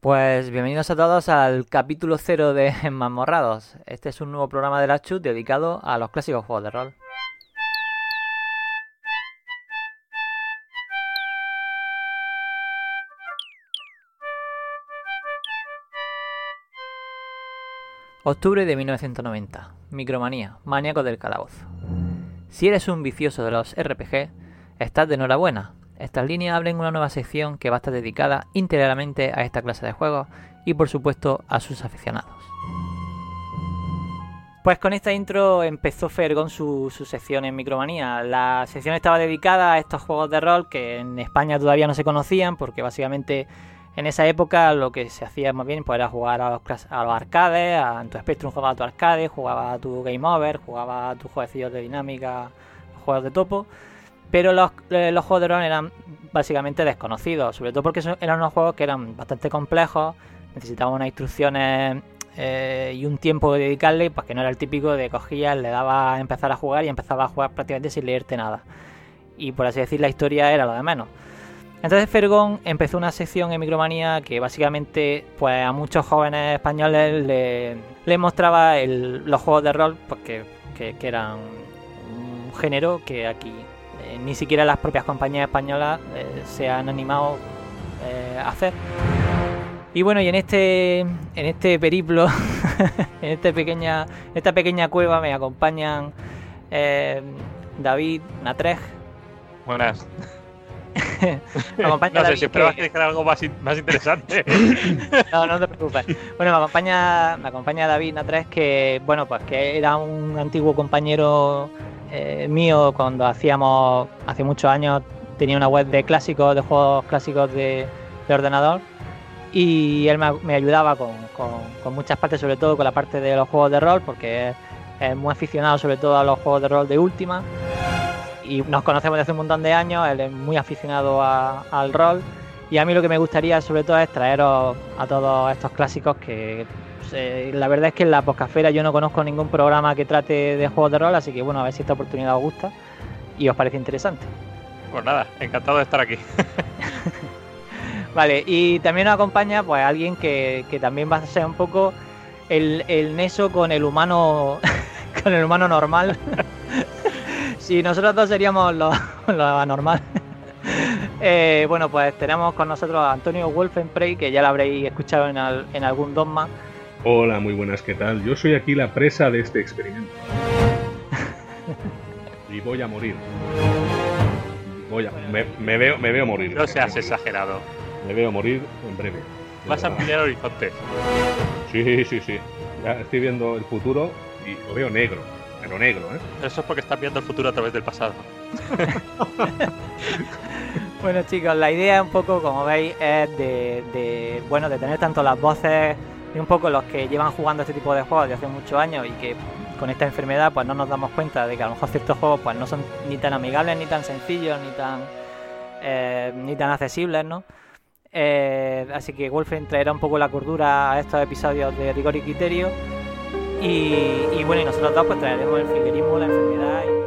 Pues bienvenidos a todos al capítulo cero de Mamorrados. Este es un nuevo programa de la Chut dedicado a los clásicos juegos de rol. Octubre de 1990. Micromanía, maníaco del calabozo. Si eres un vicioso de los RPG, estás de enhorabuena. Estas líneas abren una nueva sección que va a estar dedicada íntegramente a esta clase de juegos y por supuesto a sus aficionados. Pues con esta intro empezó Fergon su, su, sección en Micromanía. La sección estaba dedicada a estos juegos de rol que en España todavía no se conocían porque básicamente en esa época lo que se hacía más bien pues, era jugar a los, a los arcades, a, en tu Spectrum jugaba a tu arcade, jugaba a tu Game Over, jugaba a tus jueguecillos de dinámica, juegos de topo. Pero los, eh, los juegos de rol eran básicamente desconocidos, sobre todo porque eran unos juegos que eran bastante complejos, necesitaban unas instrucciones eh, y un tiempo de dedicarle, pues que no era el típico de cogías, le daba a empezar a jugar y empezaba a jugar prácticamente sin leerte nada. Y por así decir, la historia era lo de menos. Entonces Fergón empezó una sección en Micromanía que básicamente pues a muchos jóvenes españoles le, le mostraba los juegos de rol que, que, eran un género que aquí eh, ni siquiera las propias compañías españolas eh, se han animado eh, a hacer. Y bueno, y en este en este periplo, en este pequeña esta pequeña cueva me acompañan David Natrej. Buenas. no sé, si esperabas que- dijera algo más, in- más interesante. No, no te preocupes. Bueno, me acompaña, me acompaña David Natres, que bueno, pues que era un antiguo compañero eh, mío cuando hacíamos, hace muchos años, tenía una web de clásicos, de juegos clásicos de, de ordenador. Y él me, ayudaba con, con- muchas partes, sobre todo con la parte de los juegos de rol, porque es, muy aficionado sobre todo a los juegos de rol de última. Y nos conocemos desde hace un montón de años, él es muy aficionado a- al rol. Y a mí lo que me gustaría sobre todo es traeros a todos estos clásicos que eh, la verdad es que en la poscafera yo no conozco ningún programa que trate de juegos de rol, así que bueno, a ver si esta oportunidad os gusta y os parece interesante. Pues nada, encantado de estar aquí. Vale, y también nos acompaña pues alguien que, que también va a ser un poco el, el neso con el humano con el humano normal. si nosotros dos seríamos los, los anormales. Eh, bueno, pues tenemos con nosotros a Antonio Wolfenprey, que ya lo habréis escuchado en, al- en algún dogma. Hola, muy buenas, ¿qué tal? Yo soy aquí la presa de este experimento. Y voy a morir. Voy a, me, me veo, me veo morir. No seas exagerado. Me veo morir en breve. Vas a ampliar horizontes. Sí, sí, sí. Ya estoy viendo el futuro y lo veo negro. Pero negro, ¿eh? Eso es porque estás viendo el futuro a través del pasado. Bueno chicos, la idea un poco, como veis, es de, de, bueno, de tener tanto las voces de un poco los que llevan jugando este tipo de juegos de hace muchos años y que con esta enfermedad pues no nos damos cuenta de que a lo mejor ciertos juegos pues no son ni tan amigables, ni tan sencillos, ni tan eh, ni tan accesibles, ¿no? Eh, así que Wolfen traerá un poco la cordura a estos episodios de rigor y criterio y, y bueno, y nosotros dos pues traeremos el friquerismo, la enfermedad y...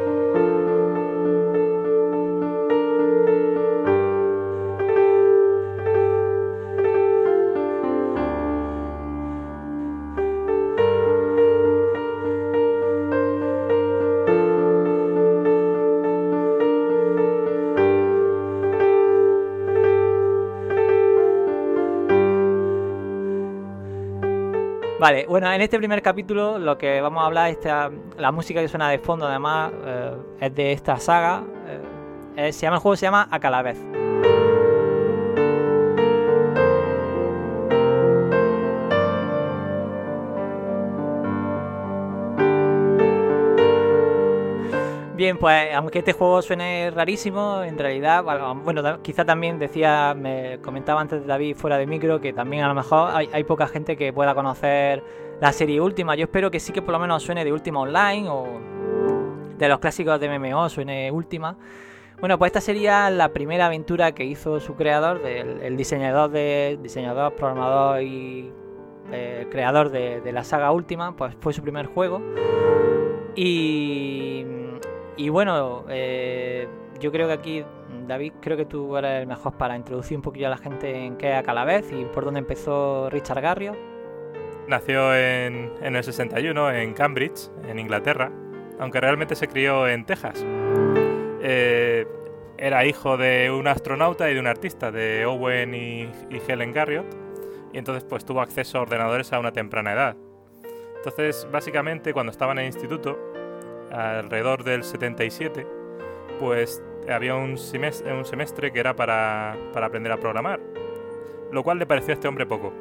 Vale, bueno, en este primer capítulo lo que vamos a hablar, esta, la música que suena de fondo además eh, es de esta saga. eh, eh, se llama, el juego se llama A Calavez. Bien, pues aunque este juego suene rarísimo, en realidad, bueno, quizá también decía, me comentaba antes David fuera de micro, que también a lo mejor hay, poca gente que pueda conocer la serie Última. Yo espero que sí que por lo menos suene de Última Online o de los clásicos de MMO suene Última. Bueno, pues esta sería la primera aventura que hizo su creador, el diseñador de diseñador, programador y eh, creador de, de la saga Última, pues fue su primer juego. Y, y bueno, eh, yo creo que aquí David, creo que tú eres el mejor para introducir un poquillo a la gente en qué es Acalavez y por dónde empezó Richard Garriott. Nació en, en el 61 en Cambridge, en Inglaterra, aunque realmente se crió en Texas. Eh, era hijo de un astronauta y de un artista, de Owen y, y Helen Garriott, y entonces pues tuvo acceso a ordenadores a una temprana edad. Entonces, básicamente, cuando estaba en el instituto, alrededor del 77, pues había un semestre, que era para, para aprender a programar, lo cual le pareció a este hombre poco.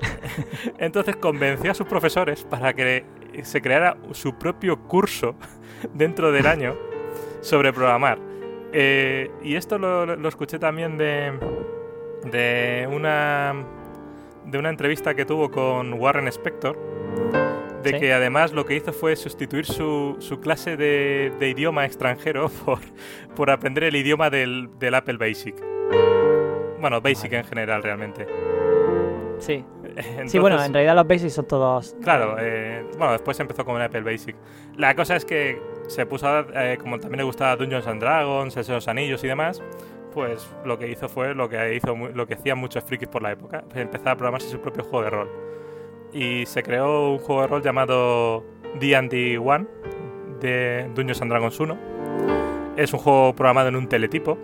Entonces convenció a sus profesores para que se creara su propio curso dentro del año sobre programar. Eh, y esto lo, lo escuché también de, de una de una entrevista que tuvo con Warren Spector, de Sí. que además lo que hizo fue sustituir su, su clase de, de idioma extranjero por, por aprender el idioma del, del Apple Basic. Bueno, Basic en general realmente. Sí. Entonces, sí, bueno, en realidad los basics son todos. Claro, eh, bueno, después empezó con el Apple Basic. La cosa es que se puso a, eh, como también le gustaba Dungeons and Dragons, los Anillos y demás, pues lo que hizo fue lo que hizo lo que hacían muchos frikis por la época, empezar a programarse su propio juego de rol. Y se creó un juego de rol llamado D&D 1 de Dungeons and Dragons 1. Es un juego programado en un teletipo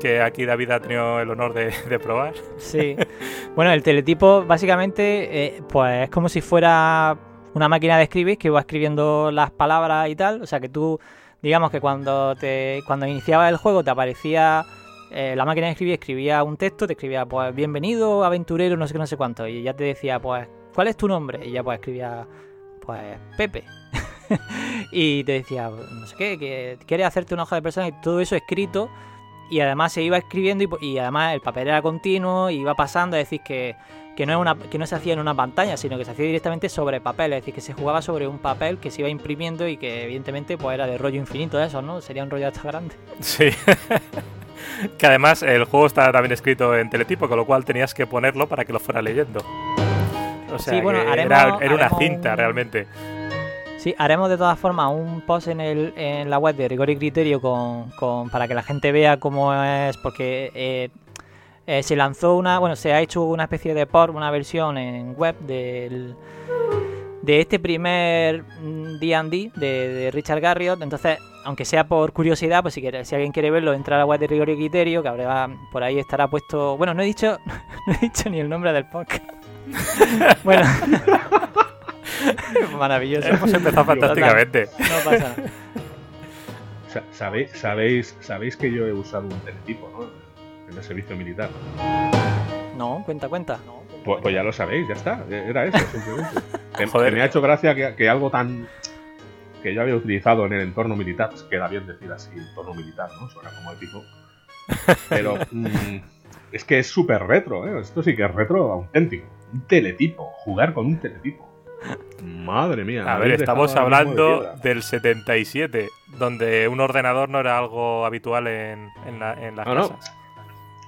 que aquí David ha tenido el honor de, de probar. Sí. Bueno, el teletipo básicamente eh, pues es como si fuera una máquina de escribir que va escribiendo las palabras y tal. O sea que tú, digamos que cuando te cuando iniciaba el juego te aparecía eh, la máquina de escribir, escribía un texto, te escribía pues bienvenido aventurero, no sé qué, no sé cuánto. Y ya te decía pues ¿cuál es tu nombre? Y ya pues escribía pues Pepe. y te decía no sé qué, que quieres hacerte una hoja de persona y todo eso escrito y además se iba escribiendo y, además el papel era continuo y iba pasando, es decir, que, que, no es una, que no se hacía en una pantalla, sino que se hacía directamente sobre papel, es decir, que se jugaba sobre un papel que se iba imprimiendo y que evidentemente pues era de rollo infinito de eso, ¿no? Sería un rollo hasta grande. Sí. que además el juego está también escrito en teletipo, con lo cual tenías que ponerlo para que lo fuera leyendo. O sea, Sí, bueno, haremos- era, era una cinta un- realmente. Sí, haremos de todas formas un post en, el, en la web de Rigor y Criterio con, con- para que la gente vea cómo es, porque eh, eh, se lanzó una, bueno, se ha hecho una especie de port, una versión en web del, de este primer mm, D&D de, de Richard Garriott, entonces, aunque sea por curiosidad, pues si, quiere, si alguien quiere verlo, entra a la web de Rigor y Criterio, que habrá, por ahí estará puesto, bueno, no he dicho, no he dicho ni el nombre del podcast. bueno, maravilloso. Hemos empezado fantásticamente. No pasa sabéis, sabéis, sabéis que yo he usado un teletipo, ¿no? En el servicio militar. No, cuenta, cuenta. Pues, pues ya lo sabéis, ya está. Era eso, simplemente. Que- Joder. que me ha hecho gracia que, que algo tan. que yo había utilizado en el entorno militar, pues queda bien decir así, entorno militar, ¿no? Suena como épico. Pero. mm, es que es súper retro, ¿eh? Esto sí que es retro auténtico. Un teletipo, jugar con un teletipo. Madre mía. A ver, estamos hablando del 77, donde un ordenador no era algo habitual en, en, la- en las No, no. casas.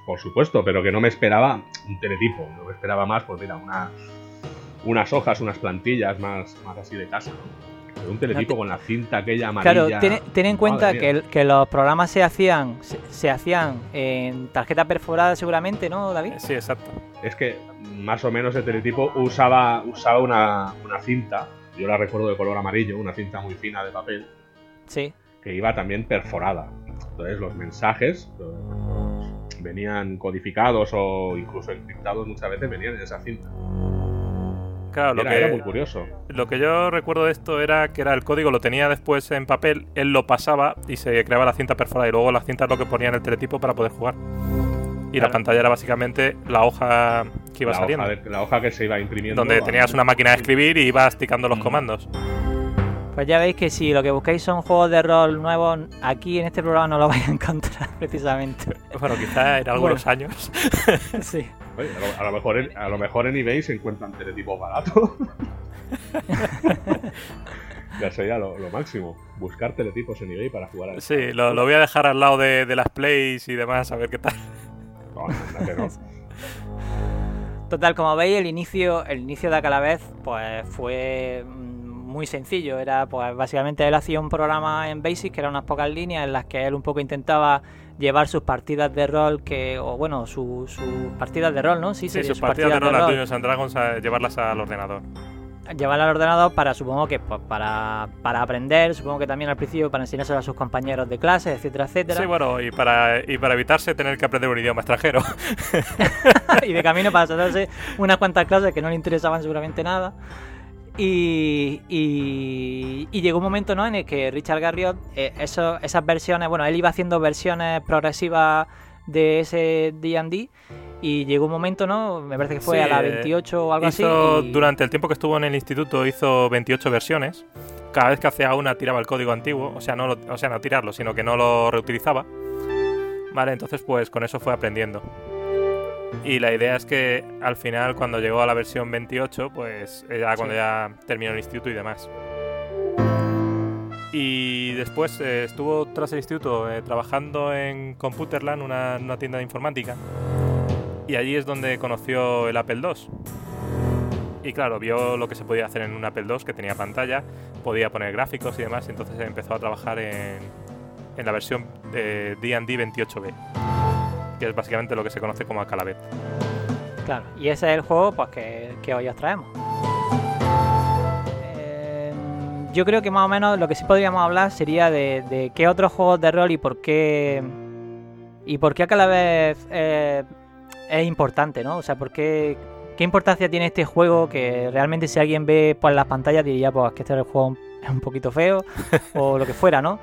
Por supuesto, pero que no me esperaba un teletipo. No me esperaba más, pues mira, una, unas hojas, unas plantillas más, más así de casa, ¿no? Pero un teletipo No te- con la cinta aquella amarilla. Claro, ten, ten en cuenta que, el- que los programas se hacían se, se hacían en tarjeta perforada seguramente, ¿no, David? Sí, exacto. Es que más o menos el teletipo usaba, usaba una, una cinta, yo la recuerdo de color amarillo, una cinta muy fina de papel, Sí. que iba también perforada. Entonces los mensajes venían codificados o incluso encriptados muchas veces venían en esa cinta. Claro, lo era, era muy que, curioso. lo que yo recuerdo de esto era que era el código, lo tenía después en papel, él lo pasaba y se creaba la cinta perforada y luego la cinta es lo que ponía en el teletipo para poder jugar. Y la pantalla era básicamente la hoja que iba la, saliendo. hoja de- la hoja que se iba imprimiendo. donde tenías una máquina de escribir y ibas ticando los Mm. comandos. Pues ya veis que si lo que buscáis son juegos de rol nuevos, aquí en este programa no lo vais a encontrar precisamente. Bueno, quizá en algunos años. sí. Oye, a, lo, a lo mejor en, a lo mejor en eBay se encuentran teletipos baratos. ya sería lo, lo máximo. Buscar teletipos en eBay para jugar a Sí, lo, lo voy a dejar al lado de, de las plays y demás, a ver qué tal. No, ándate, no. Total, como veis, el inicio, el inicio de Acalavez, pues fue mm, muy sencillo. Era, pues, básicamente él hacía un programa en Basic que eran unas pocas líneas en las que él un poco intentaba llevar sus partidas de rol, que o bueno, sus su partidas de rol, ¿no? Sí, sí sus partidas, de rol a Dungeons and Dragons a llevarlas al ordenador llevar al ordenador para, supongo que pues, para, para aprender, supongo que también al principio para enseñárselo a sus compañeros de clase, etcétera, etcétera. Sí, bueno, y para, y para evitarse tener que aprender un idioma extranjero. y de camino para saltarse unas cuantas clases que no le interesaban seguramente nada. Y, y, llegó un momento ¿no? en el que Richard Garriott, eh, eso, esas versiones, bueno, él iba haciendo versiones progresivas de ese D&D y llegó un momento, ¿no? Me parece que fue a la 28 o algo así. Durante el tiempo que estuvo en el instituto hizo 28 versiones. Cada vez que hacía una tiraba el código antiguo, o sea, no o sea, no tirarlo, sino que no lo reutilizaba. Vale, entonces pues con eso fue aprendiendo. Y la idea es que al final, cuando llegó a la versión 28, pues ya cuando ya terminó el instituto y demás. Y después eh, estuvo tras el instituto eh, trabajando en Computerland, una, una tienda de informática y allí es donde conoció el Apple II. Y claro, vio lo que se podía hacer en un Apple II que tenía pantalla, podía poner gráficos y demás, y entonces empezó a trabajar en, en la versión D&D 28B, que es básicamente lo que se conoce como Acalabet. Claro, y ese es el juego pues, que, hoy os traemos. Eh, yo creo que más o menos lo que sí podríamos hablar sería de, qué otros juegos de rol y por qué y por qué Acalabet eh, es importante, ¿no? O sea, ¿por qué, qué importancia tiene este juego que realmente si alguien ve por las pantallas diría, pues que este juego es un poquito feo o lo que fuera, ¿no?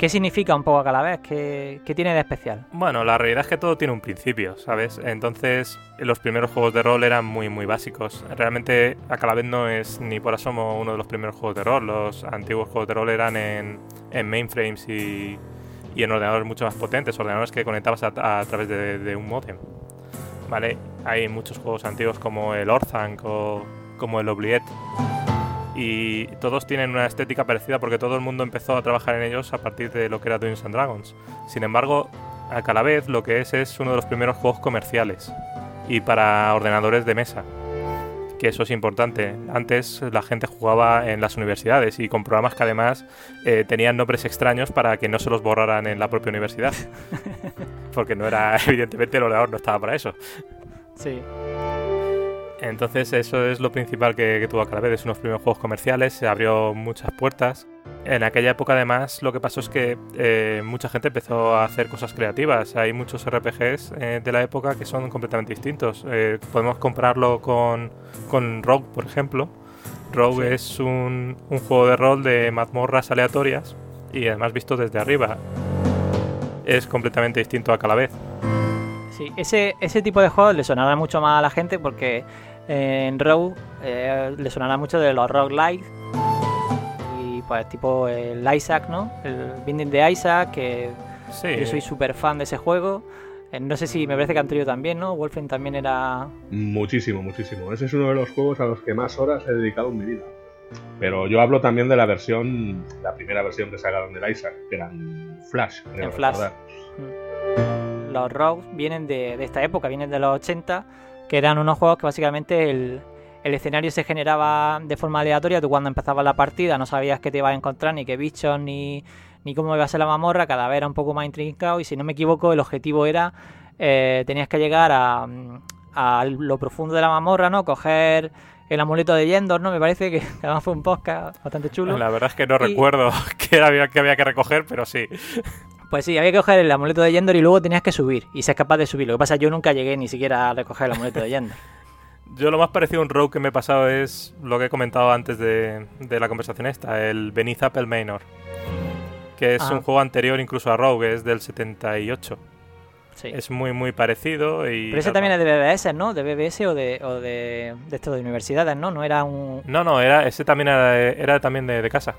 ¿Qué significa un poco a cada? ¿Qué, ¿Qué, tiene de especial? Bueno, la realidad es que todo tiene un principio, ¿sabes? Entonces, los primeros juegos de rol eran muy, muy básicos. Realmente, a cada no es ni por asomo uno de los primeros juegos de rol. Los antiguos juegos de rol eran en, mainframes y, y en ordenadores mucho más potentes, ordenadores que conectabas a, través de, un modem. ¿Vale? Hay muchos juegos antiguos como el Orthanc o como el Obliette y todos tienen una estética parecida porque todo el mundo empezó a trabajar en ellos a partir de lo que era Dungeons and Dragons. Sin embargo, a cada vez lo que es es uno de los primeros juegos comerciales y para ordenadores de mesa que eso es importante. Antes la gente jugaba en las universidades y con programas que además eh, tenían nombres extraños para que no se los borraran en la propia universidad. Porque no era, evidentemente, el ordenador no estaba para eso. Sí. Entonces eso es lo principal que, que tuvo vez es unos primeros juegos comerciales, se abrió muchas puertas. En aquella época además lo que pasó es que eh, mucha gente empezó a hacer cosas creativas. Hay muchos RPGs eh, de la época que son completamente distintos. Eh, podemos compararlo con, con Rogue, por ejemplo. Rogue es un, un, juego de rol de mazmorras aleatorias y además visto desde arriba. Es completamente distinto a Calavez. Sí, ese, ese tipo de juegos le sonará mucho más a la gente porque en Rogue eh, le sonará mucho de los roguelikes y pues tipo el Isaac, ¿no? El Binding de Isaac, que yo soy súper fan de ese juego. Eh, no sé si me parece que Antonio también, ¿no? Wolfen también era... Muchísimo, muchísimo. Ese es uno de los juegos a los que más horas he dedicado en mi vida. Pero yo hablo también de la versión, la primera versión que sacaron del Isaac, que era en Flash. En Flash. Mm. Los rogues vienen de, de esta época, vienen de los 80 que eran unos juegos que básicamente el, escenario se generaba de forma aleatoria. Tú cuando empezabas la partida no sabías qué te ibas a encontrar, ni qué bichos, ni, ni cómo iba a ser la mamorra. Cada vez era un poco más intrincado y si no me equivoco el objetivo era, eh, tenías que llegar a, a, lo profundo de la mamorra, ¿no? Coger el amuleto de Yendor, ¿no? Me parece que además fue un podcast bastante chulo. La verdad es que no recuerdo qué había que recoger, pero sí. Pues sí, había que coger el amuleto de Yendor y luego tenías que subir y ser capaz de subir. Lo que pasa es que yo nunca llegué ni siquiera a recoger el amuleto de Yendor. Yo lo más parecido a un rogue que me he pasado es lo que he comentado antes de, la conversación esta, el Beneath Apple Manor. Que es un juego anterior incluso a Rogue, es del 78. Sí. Es muy, muy parecido. Y Pero ese también es de BBS, ¿no? De BBS o de, o de, de esto de universidades, ¿no? No era un... No, no, era, ese también era, era también de, de casa.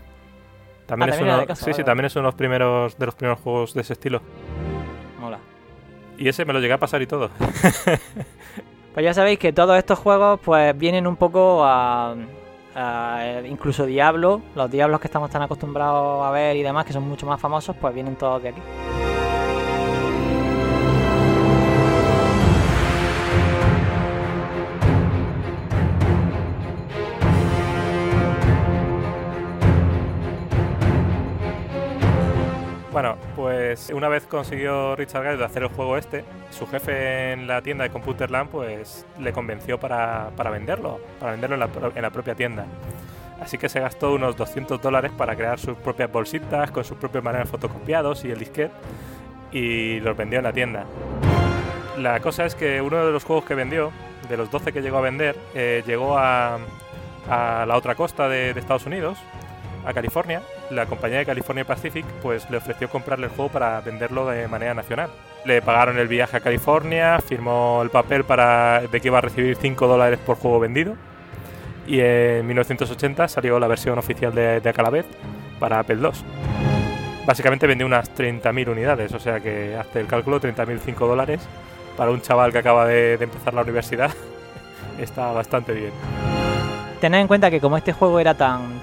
También, ah, es uno, sí, sí, también es uno de los primeros de los primeros juegos de ese estilo. Mola. Y ese me lo llegué a pasar y todo. pues ya sabéis que todos estos juegos pues vienen un poco a, incluso Diablo, los Diablos que estamos tan acostumbrados a ver y demás, que son mucho más famosos, pues vienen todos de aquí. Bueno, pues una vez consiguió Richard Gere hacer el juego este, su jefe en la tienda de Computerland pues le convenció para, para venderlo, para venderlo en la, propia tienda. Así que se gastó unos 200 dólares para crear sus propias bolsitas con sus propios manuales fotocopiados y el disquete y los vendió en la tienda. La cosa es que uno de los juegos que vendió, de los 12 que llegó a vender, eh, llegó a, a la otra costa de, de Estados Unidos, a California. La compañía de California Pacific pues le ofreció comprarle el juego para venderlo de manera nacional. Le pagaron el viaje a California, firmó el papel para, de que iba a recibir 5 dólares por juego vendido. Y en 1980 salió la versión oficial de, de Acalabeth para Apple II. Básicamente vendió unas 30.000 unidades, o sea que hazte el cálculo, 30.000 5 dólares para un chaval que acaba de, de empezar la universidad. Está bastante bien. Tened en cuenta que como este juego era tan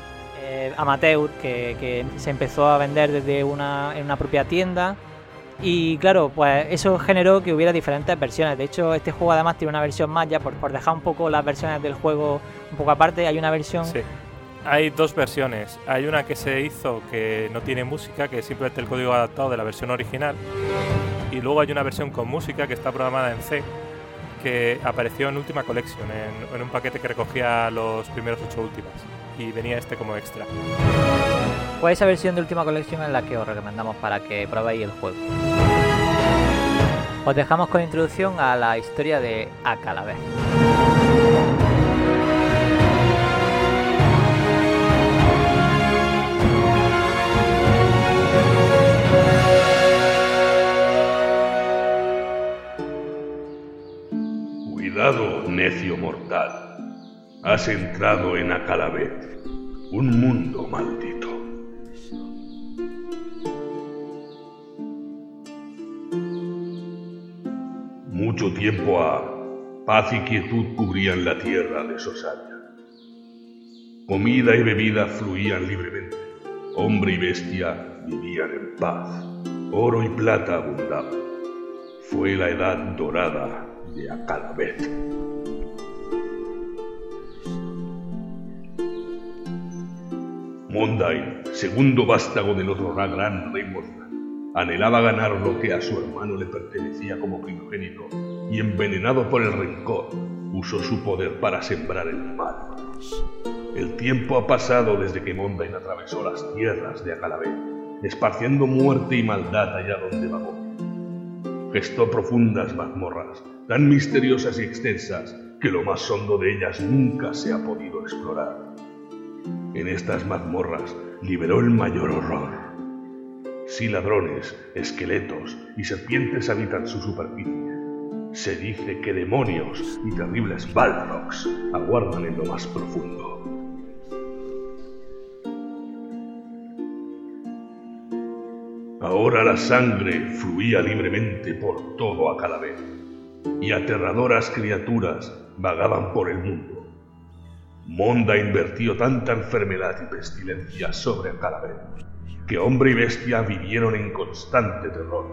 amateur, que, se empezó a vender desde una, en una propia tienda, y claro, pues eso generó que hubiera diferentes versiones. De hecho, este juego además tiene una versión más, ya por, por dejar un poco las versiones del juego un poco aparte, hay una versión... Sí. Hay dos versiones. Hay una que se hizo que no tiene música, que es simplemente el código adaptado de la versión original. Y luego hay una versión con música que está programada en C, que apareció en Última Collection, en, en un paquete que recogía los primeros ocho últimas. Y venía este como extra. Pues esa versión de última colección es la que os recomendamos para que probéis el juego. Os dejamos con introducción a la historia de Acalabeth. Cuidado, necio mortal. Has entrado en Acalabeth, un mundo maldito. Mucho tiempo ha, paz y quietud cubrían la tierra de Sosaria. Comida y bebida fluían libremente. Hombre y bestia vivían en paz. Oro y plata abundaban. Fue la edad dorada de Acalabeth. Mondain, segundo vástago del otro gran rey anhelaba ganar lo que a su hermano le pertenecía como primogénito y envenenado por el rencor, usó su poder para sembrar el mal. El tiempo ha pasado desde que Mondain atravesó las tierras de Acalabeth, esparciendo muerte y maldad allá donde vagó. Gestó profundas mazmorras, tan misteriosas y extensas que lo más hondo de ellas nunca se ha podido explorar. En estas mazmorras liberó el mayor horror. Si ladrones, esqueletos y serpientes habitan su superficie, se dice que demonios y terribles balrogs aguardan en lo más profundo. Ahora la sangre fluía libremente por todo Acalabeth, y aterradoras criaturas vagaban por el mundo. Monda invertió tanta enfermedad y pestilencia sobre Acalabeth, que hombre y bestia vivieron en constante terror.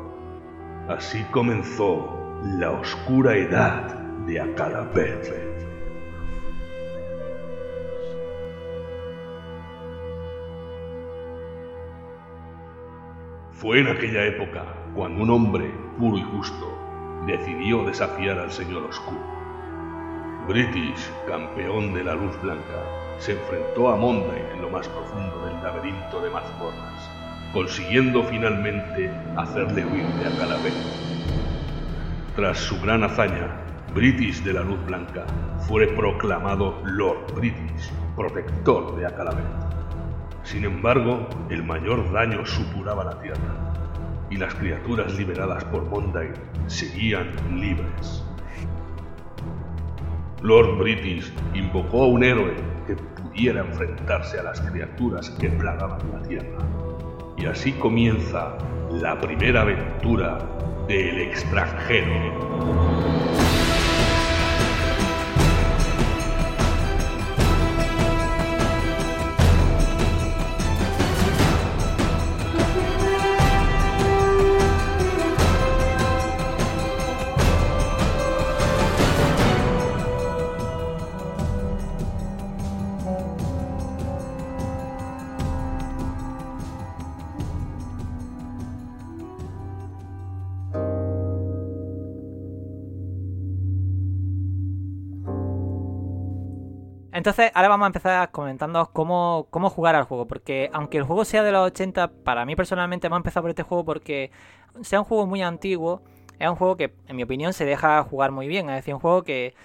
Así comenzó la oscura edad de Acalabeth. Fue en aquella época cuando un hombre puro y justo decidió desafiar al Señor Oscuro. British, campeón de la luz blanca, se enfrentó a Mondain en lo más profundo del laberinto de mazmorras, consiguiendo finalmente hacerle huir de Acalabeth. Tras su gran hazaña, British de la luz blanca fue proclamado Lord British, protector de Acalabeth. Sin embargo, el mayor daño supuraba la tierra, y las criaturas liberadas por Mondain seguían libres. Lord British invocó a un héroe que pudiera enfrentarse a las criaturas que plagaban la tierra. Y así comienza la primera aventura del extranjero. Entonces, ahora vamos a empezar comentando cómo, cómo jugar al juego. Porque aunque el juego sea de los 80, para mí personalmente hemos empezado por este juego porque sea un juego muy antiguo, es un juego que, en mi opinión, se deja jugar muy bien. Es decir, un juego que,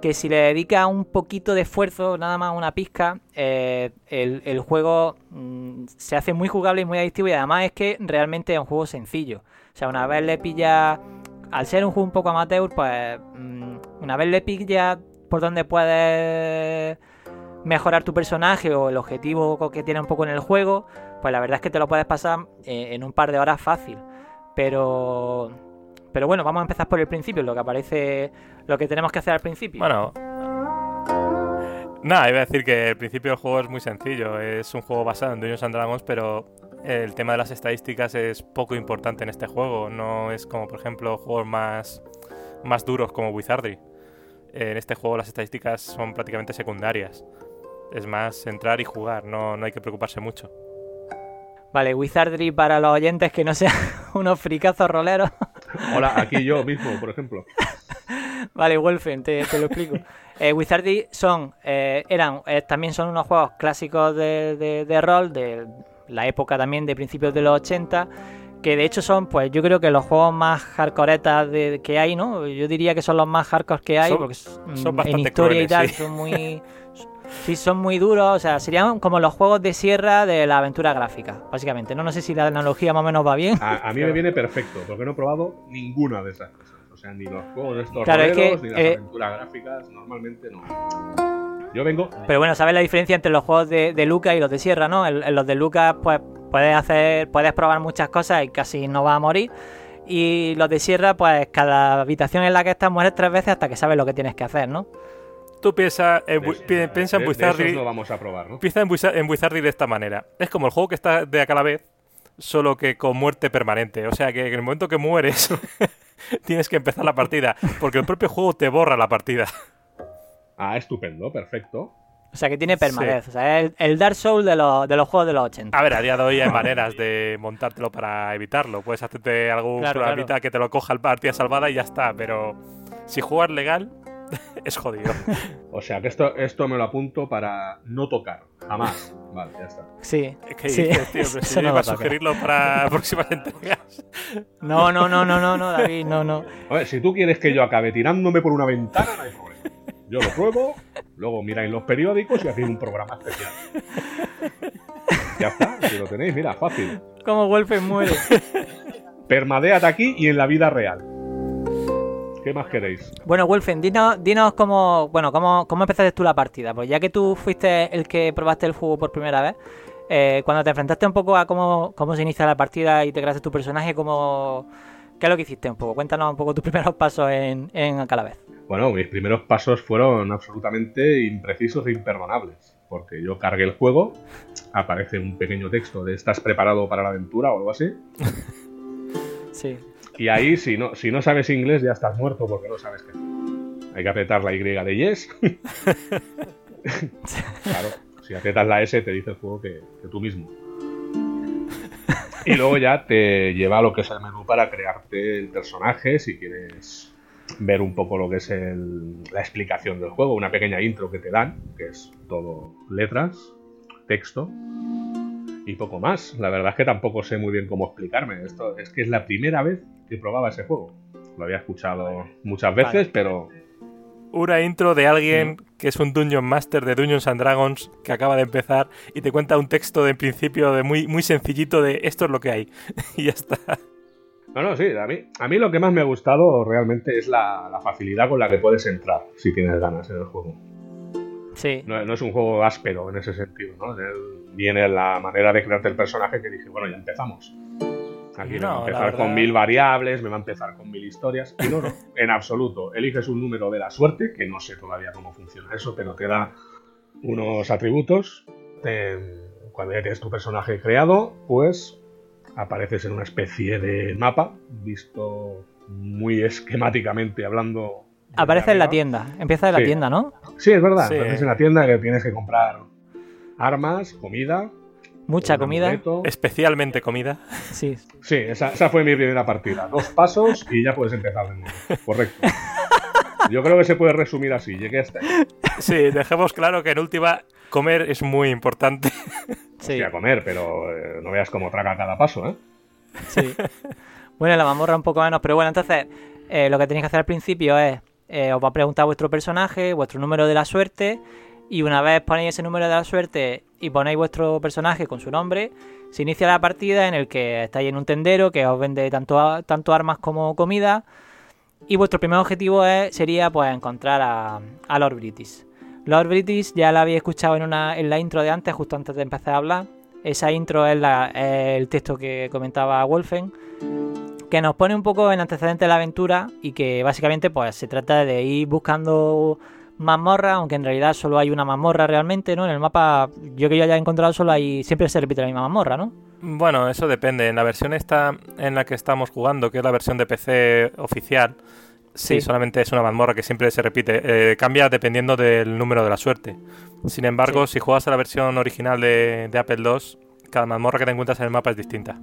que si le dedica un poquito de esfuerzo, nada más una pizca, eh, el, el juego mm, se hace muy jugable y muy adictivo. Y además es que realmente es un juego sencillo. O sea, una vez le pilla. Al ser un juego un poco amateur, pues. mm, una vez le pilla por donde puedes mejorar tu personaje o el objetivo que tiene un poco en el juego, pues la verdad es que te lo puedes pasar eh, en un par de horas fácil. Pero. Pero bueno, vamos a empezar por el principio, lo que aparece. Lo que tenemos que hacer al principio. Bueno. Nada, iba a decir que el principio del juego es muy sencillo. Es un juego basado en Dungeons and Dragons, pero el tema de las estadísticas es poco importante en este juego. No es como, por ejemplo, juegos más, más duros como Wizardry. En este juego las estadísticas son prácticamente secundarias. Es más entrar y jugar, no, no hay que preocuparse mucho. Vale, Wizardry para los oyentes que no sean unos fricazos roleros. Hola, aquí yo mismo, por ejemplo. Vale, Wolfen, te, te lo explico. Eh, Wizardry son, eh, eran, eh, también son unos juegos clásicos de, de- de rol, de la época también de principios de los 80, que de hecho son, pues yo creo que los juegos más hardcoretas de, que hay, ¿no? Yo diría que son los más hardcore que hay, Son- porque son en historia y tal sí. son muy... Sí, son muy duros, o sea, serían como los juegos de sierra de la aventura gráfica, básicamente. No, no sé si la analogía más o menos va bien. A, a mí me viene perfecto, porque no he probado ninguna de esas cosas. O sea, ni los juegos de estos Claro, es roleros, que, ni las eh, aventuras gráficas, normalmente no. Yo vengo. Pero bueno, ¿sabes la diferencia entre los juegos de, de Lucas y los de Sierra, no? En, en los de Lucas, pues puedes hacer, puedes probar muchas cosas y casi no vas a morir. Y los de Sierra, pues cada habitación en la que estás mueres tres veces hasta que sabes lo que tienes que hacer, ¿no? Tú piensa en, de- pi- piensa en de- de esos Wizardry. no vamos a probar, ¿no? Piensa en, Wiza- en Wizardry de esta manera. Es como el juego que está de acá a la vez, solo que con muerte permanente. O sea que en el momento que mueres, tienes que empezar la partida, porque el propio juego te borra la partida. Ah, estupendo, perfecto. O sea que tiene permadez. O sea, es el, el Dark Souls de los, de los juegos de los 80. A ver, a día de hoy hay maneras de montártelo para evitarlo. Puedes hacerte algún Claro, programita claro. que te lo coja el partida salvada y ya está. Pero si juegas legal, es jodido. O sea, que esto, esto me lo apunto para no tocar, jamás. Vale, ya está. Sí. ¿Qué sí. dices, tío? Pero si no iba a sugerirlo para próximas entregas. No, no, no, no, no, no, David, no, no. A ver, si tú quieres que yo acabe tirándome por una ventana, no hay problema. Yo lo pruebo, luego miráis los periódicos y hacéis un programa especial. Ya está, si lo tenéis, mira, fácil. Como Wolfen muere. Permadead aquí y en la vida real. ¿Qué más queréis? Bueno, Wolfen, dinos, dinos cómo, bueno, cómo, cómo empezaste tú la partida. Pues ya que tú fuiste el que probaste el juego por primera vez, eh, cuando te enfrentaste un poco a cómo, cómo se inicia la partida y te creaste tu personaje, cómo, ¿qué es lo que hiciste un poco? Cuéntanos un poco tus primeros pasos en, en. Bueno, mis primeros pasos fueron absolutamente imprecisos e imperdonables. Porque yo cargué el juego, aparece un pequeño texto de ¿estás preparado para la aventura? o algo así. Sí. Y ahí, si no, si no sabes inglés, ya estás muerto porque no sabes qué. Hay que apretar la Y de yes. claro, si aprietas la S, te dice el juego que, que tú mismo. Y luego ya te lleva a lo que es el menú para crearte el personaje, si quieres ver un poco lo que es el- la explicación del juego, una pequeña intro que te dan, que es todo letras, texto y poco más. La verdad es que tampoco sé muy bien cómo explicarme. Esto es que es la primera vez que probaba ese juego. Lo había escuchado muchas veces, Vale. pero Una intro de alguien que es un Dungeon Master de Dungeons and Dragons que acaba de empezar y te cuenta un texto de principio de muy, muy sencillito de esto es lo que hay. y ya está. No, no, sí, a mí, a mí lo que más me ha gustado realmente es la, la facilidad con la que puedes entrar si tienes ganas en el juego. Sí. No, no es un juego áspero en ese sentido, ¿no? Viene la manera de crearte el personaje que dije, bueno, ya empezamos. Aquí me va a No, empezar verdad- con mil variables, me va a empezar con mil historias. Y no, no, en absoluto. Eliges un número de la suerte, que no sé todavía cómo funciona eso, pero te da unos atributos. Te- cuando ya tienes tu personaje creado, pues apareces en una especie de mapa, visto muy esquemáticamente hablando. Aparece en la tienda. Empieza en la Sí. tienda, ¿no? Sí, es verdad. Sí. Apareces en la tienda que tienes que comprar armas, comida. Mucha comida. amuleto. Especialmente comida. Sí. Sí, esa, esa fue mi primera partida. Dos pasos y ya puedes empezar de nuevo. Correcto. Yo creo que se puede resumir así. Llegué hasta ahí. Sí, dejemos claro que en última comer es muy importante. Sí, a comer, pero eh, no veas cómo traga cada paso, ¿eh? sí. Bueno, la mazmorra un poco menos, pero bueno, entonces eh, lo que tenéis que hacer al principio es, eh, os va a preguntar vuestro personaje, vuestro número de la suerte, y una vez ponéis ese número de la suerte y ponéis vuestro personaje con su nombre, se inicia la partida en el que estáis en un tendero que os vende tanto, tanto armas como comida, y vuestro primer objetivo es, sería pues encontrar a, a Lord British. Lord British ya la habéis escuchado en, una, en la intro de antes, justo antes de empezar a hablar. Esa intro es el texto que comentaba Wolfen, que nos pone un poco en antecedente de la aventura y que básicamente pues se trata de ir buscando mazmorra, aunque en realidad solo hay una mazmorra realmente, ¿no? En el mapa, yo que yo haya encontrado solo hay, siempre se repite la misma mazmorra, ¿no? Bueno, eso depende. En la versión esta en la que estamos jugando, que es la versión de PC oficial, sí, Sí. solamente es una mazmorra que siempre se repite. Eh, cambia dependiendo del número de la suerte. Sin embargo, si juegas a la versión original de, de Apple II, cada mazmorra que te encuentras en el mapa es distinta.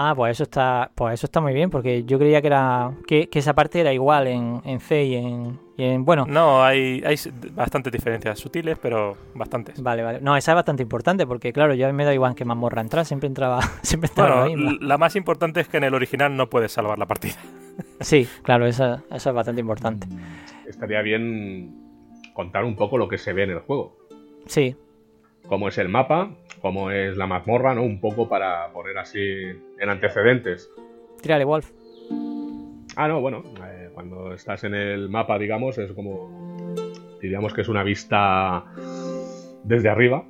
Ah, pues eso está, pues eso está muy bien, porque yo creía que era que, que esa parte era igual en, en C y en, y en- bueno, No, hay, hay bastantes diferencias, sutiles, pero bastantes. vale, vale. No, esa es bastante importante, porque claro, yo me da igual que mazmorra entrar, siempre entraba, siempre entraba Bueno, la misma. la más importante es que en el original no puedes salvar la partida. Sí, claro, eso, eso es bastante importante. Estaría bien contar un poco lo que se ve en el juego. Sí, Cómo es el mapa, cómo es la mazmorra, ¿no? Un poco para poner así en antecedentes. tírale, Wolf. Ah, no, bueno, eh, cuando estás en el mapa, digamos, es como. Diríamos que es una vista desde arriba.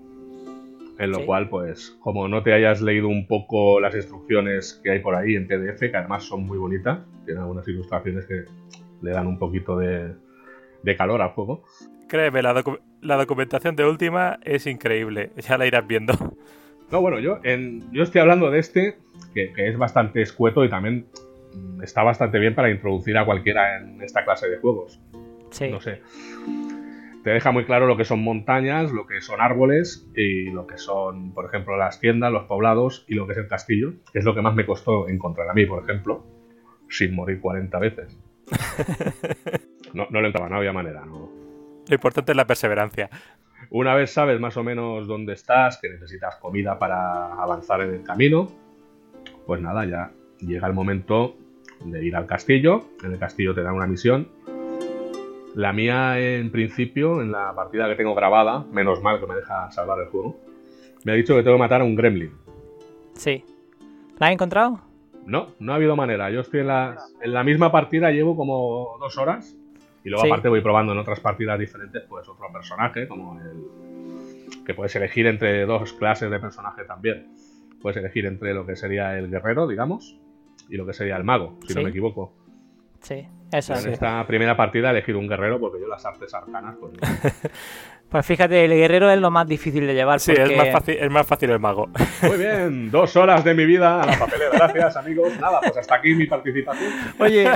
En lo Sí. cual, pues, como no te hayas leído un poco las instrucciones que hay por ahí en PDF, que además son muy bonitas, tienen algunas ilustraciones que le dan un poquito de, de calor al juego. Créeme, la, docu- la documentación de última es increíble. Ya la irás viendo. No, bueno, yo, en, yo estoy hablando de este, que, que es bastante escueto y también mm, está bastante bien para introducir a cualquiera en esta clase de juegos. Sí, no sé. Te deja muy claro lo que son montañas, lo que son árboles y lo que son, por ejemplo, las tiendas, los poblados y lo que es el castillo, que es lo que más me costó encontrar a mí, por ejemplo, sin morir 40 veces. No, no le entraba, no había manera. No. Lo importante es la perseverancia. Una vez sabes más o menos dónde estás, que necesitas comida para avanzar en el camino, pues nada, ya llega el momento de ir al castillo. En el castillo te dan una misión. La mía, en principio, en la partida que tengo grabada, menos mal que me deja salvar el juego, me ha dicho que tengo que matar a un gremlin. sí. ¿La has encontrado? No, no ha habido manera. Yo estoy en la, en la misma partida, llevo como dos horas. Y luego Sí. aparte voy probando en otras partidas diferentes, pues otro personaje, como el... que puedes elegir entre dos clases de personaje también. Puedes elegir entre lo que sería el guerrero, digamos, y lo que sería el mago, si no me equivoco. Sí, eso En es. esta primera partida he elegido un guerrero porque yo las artes arcanas, pues no. Pues fíjate, el guerrero es lo más difícil de llevar. Sí, porque... es, más fácil, es más fácil el mago. Muy bien, dos horas de mi vida a la papelera. Gracias, amigos. Nada, pues hasta aquí mi participación. Oye,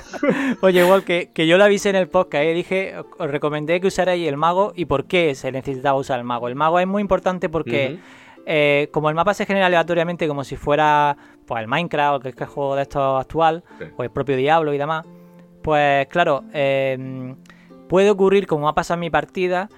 oye, igual que, que yo lo avisé en el podcast, ¿eh? dije, os recomendé que usarais el mago y por qué se necesitaba usar el mago. El mago es muy importante porque eh, como el mapa se genera aleatoriamente como si fuera pues el Minecraft, que es el juego de estos actual, Sí. o el propio Diablo y demás, pues claro, eh, puede ocurrir, como ha pasado en mi partida,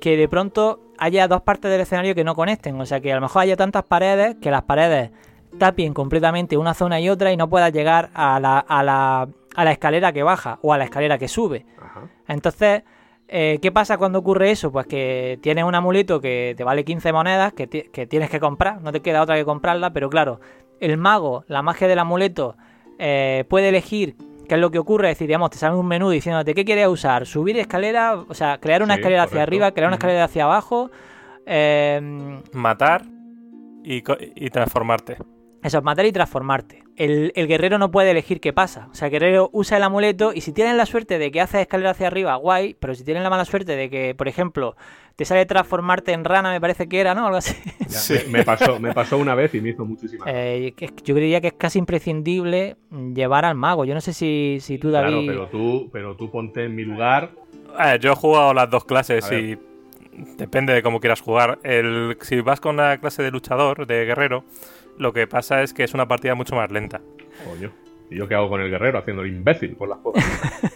que de pronto haya dos partes del escenario que no conecten. O sea, que a lo mejor haya tantas paredes que las paredes tapien completamente una zona y otra y no puedas llegar a la, a la, a la escalera que baja o a la escalera que sube. Ajá. Entonces, eh, ¿qué pasa cuando ocurre eso? Pues que tienes un amuleto que te vale 15 monedas, que tienes que comprar, no te queda otra que comprarla, pero claro, el mago, la magia del amuleto, eh, puede elegir qué es lo que ocurre, es decir, digamos, te sale un menú diciéndote qué quieres usar, subir escalera, o sea, crear una Sí, escalera hacia arriba, crear una escalera hacia abajo, eh, Matar y, y transformarte. Eso es matar y transformarte. El, el guerrero no puede elegir qué pasa. O sea, el guerrero usa el amuleto y si tienen la suerte de que hace escalera hacia arriba, guay. Pero si tienen la mala suerte de que, por ejemplo, te sale transformarte en rana, me parece que era, ¿no? Algo así. Ya, Sí. me, me pasó, me pasó una vez y me hizo muchísima Eh, yo diría que es casi imprescindible llevar al mago. Yo no sé si, si tú, Claro, David... pero tú, pero tú ponte en mi lugar. Yo he jugado las dos clases y depende de cómo quieras jugar. El, si vas con la clase de luchador, de guerrero, lo que pasa es que es una partida mucho más lenta. Coño. ¿Y yo qué hago con el guerrero haciendo el imbécil por las cosas?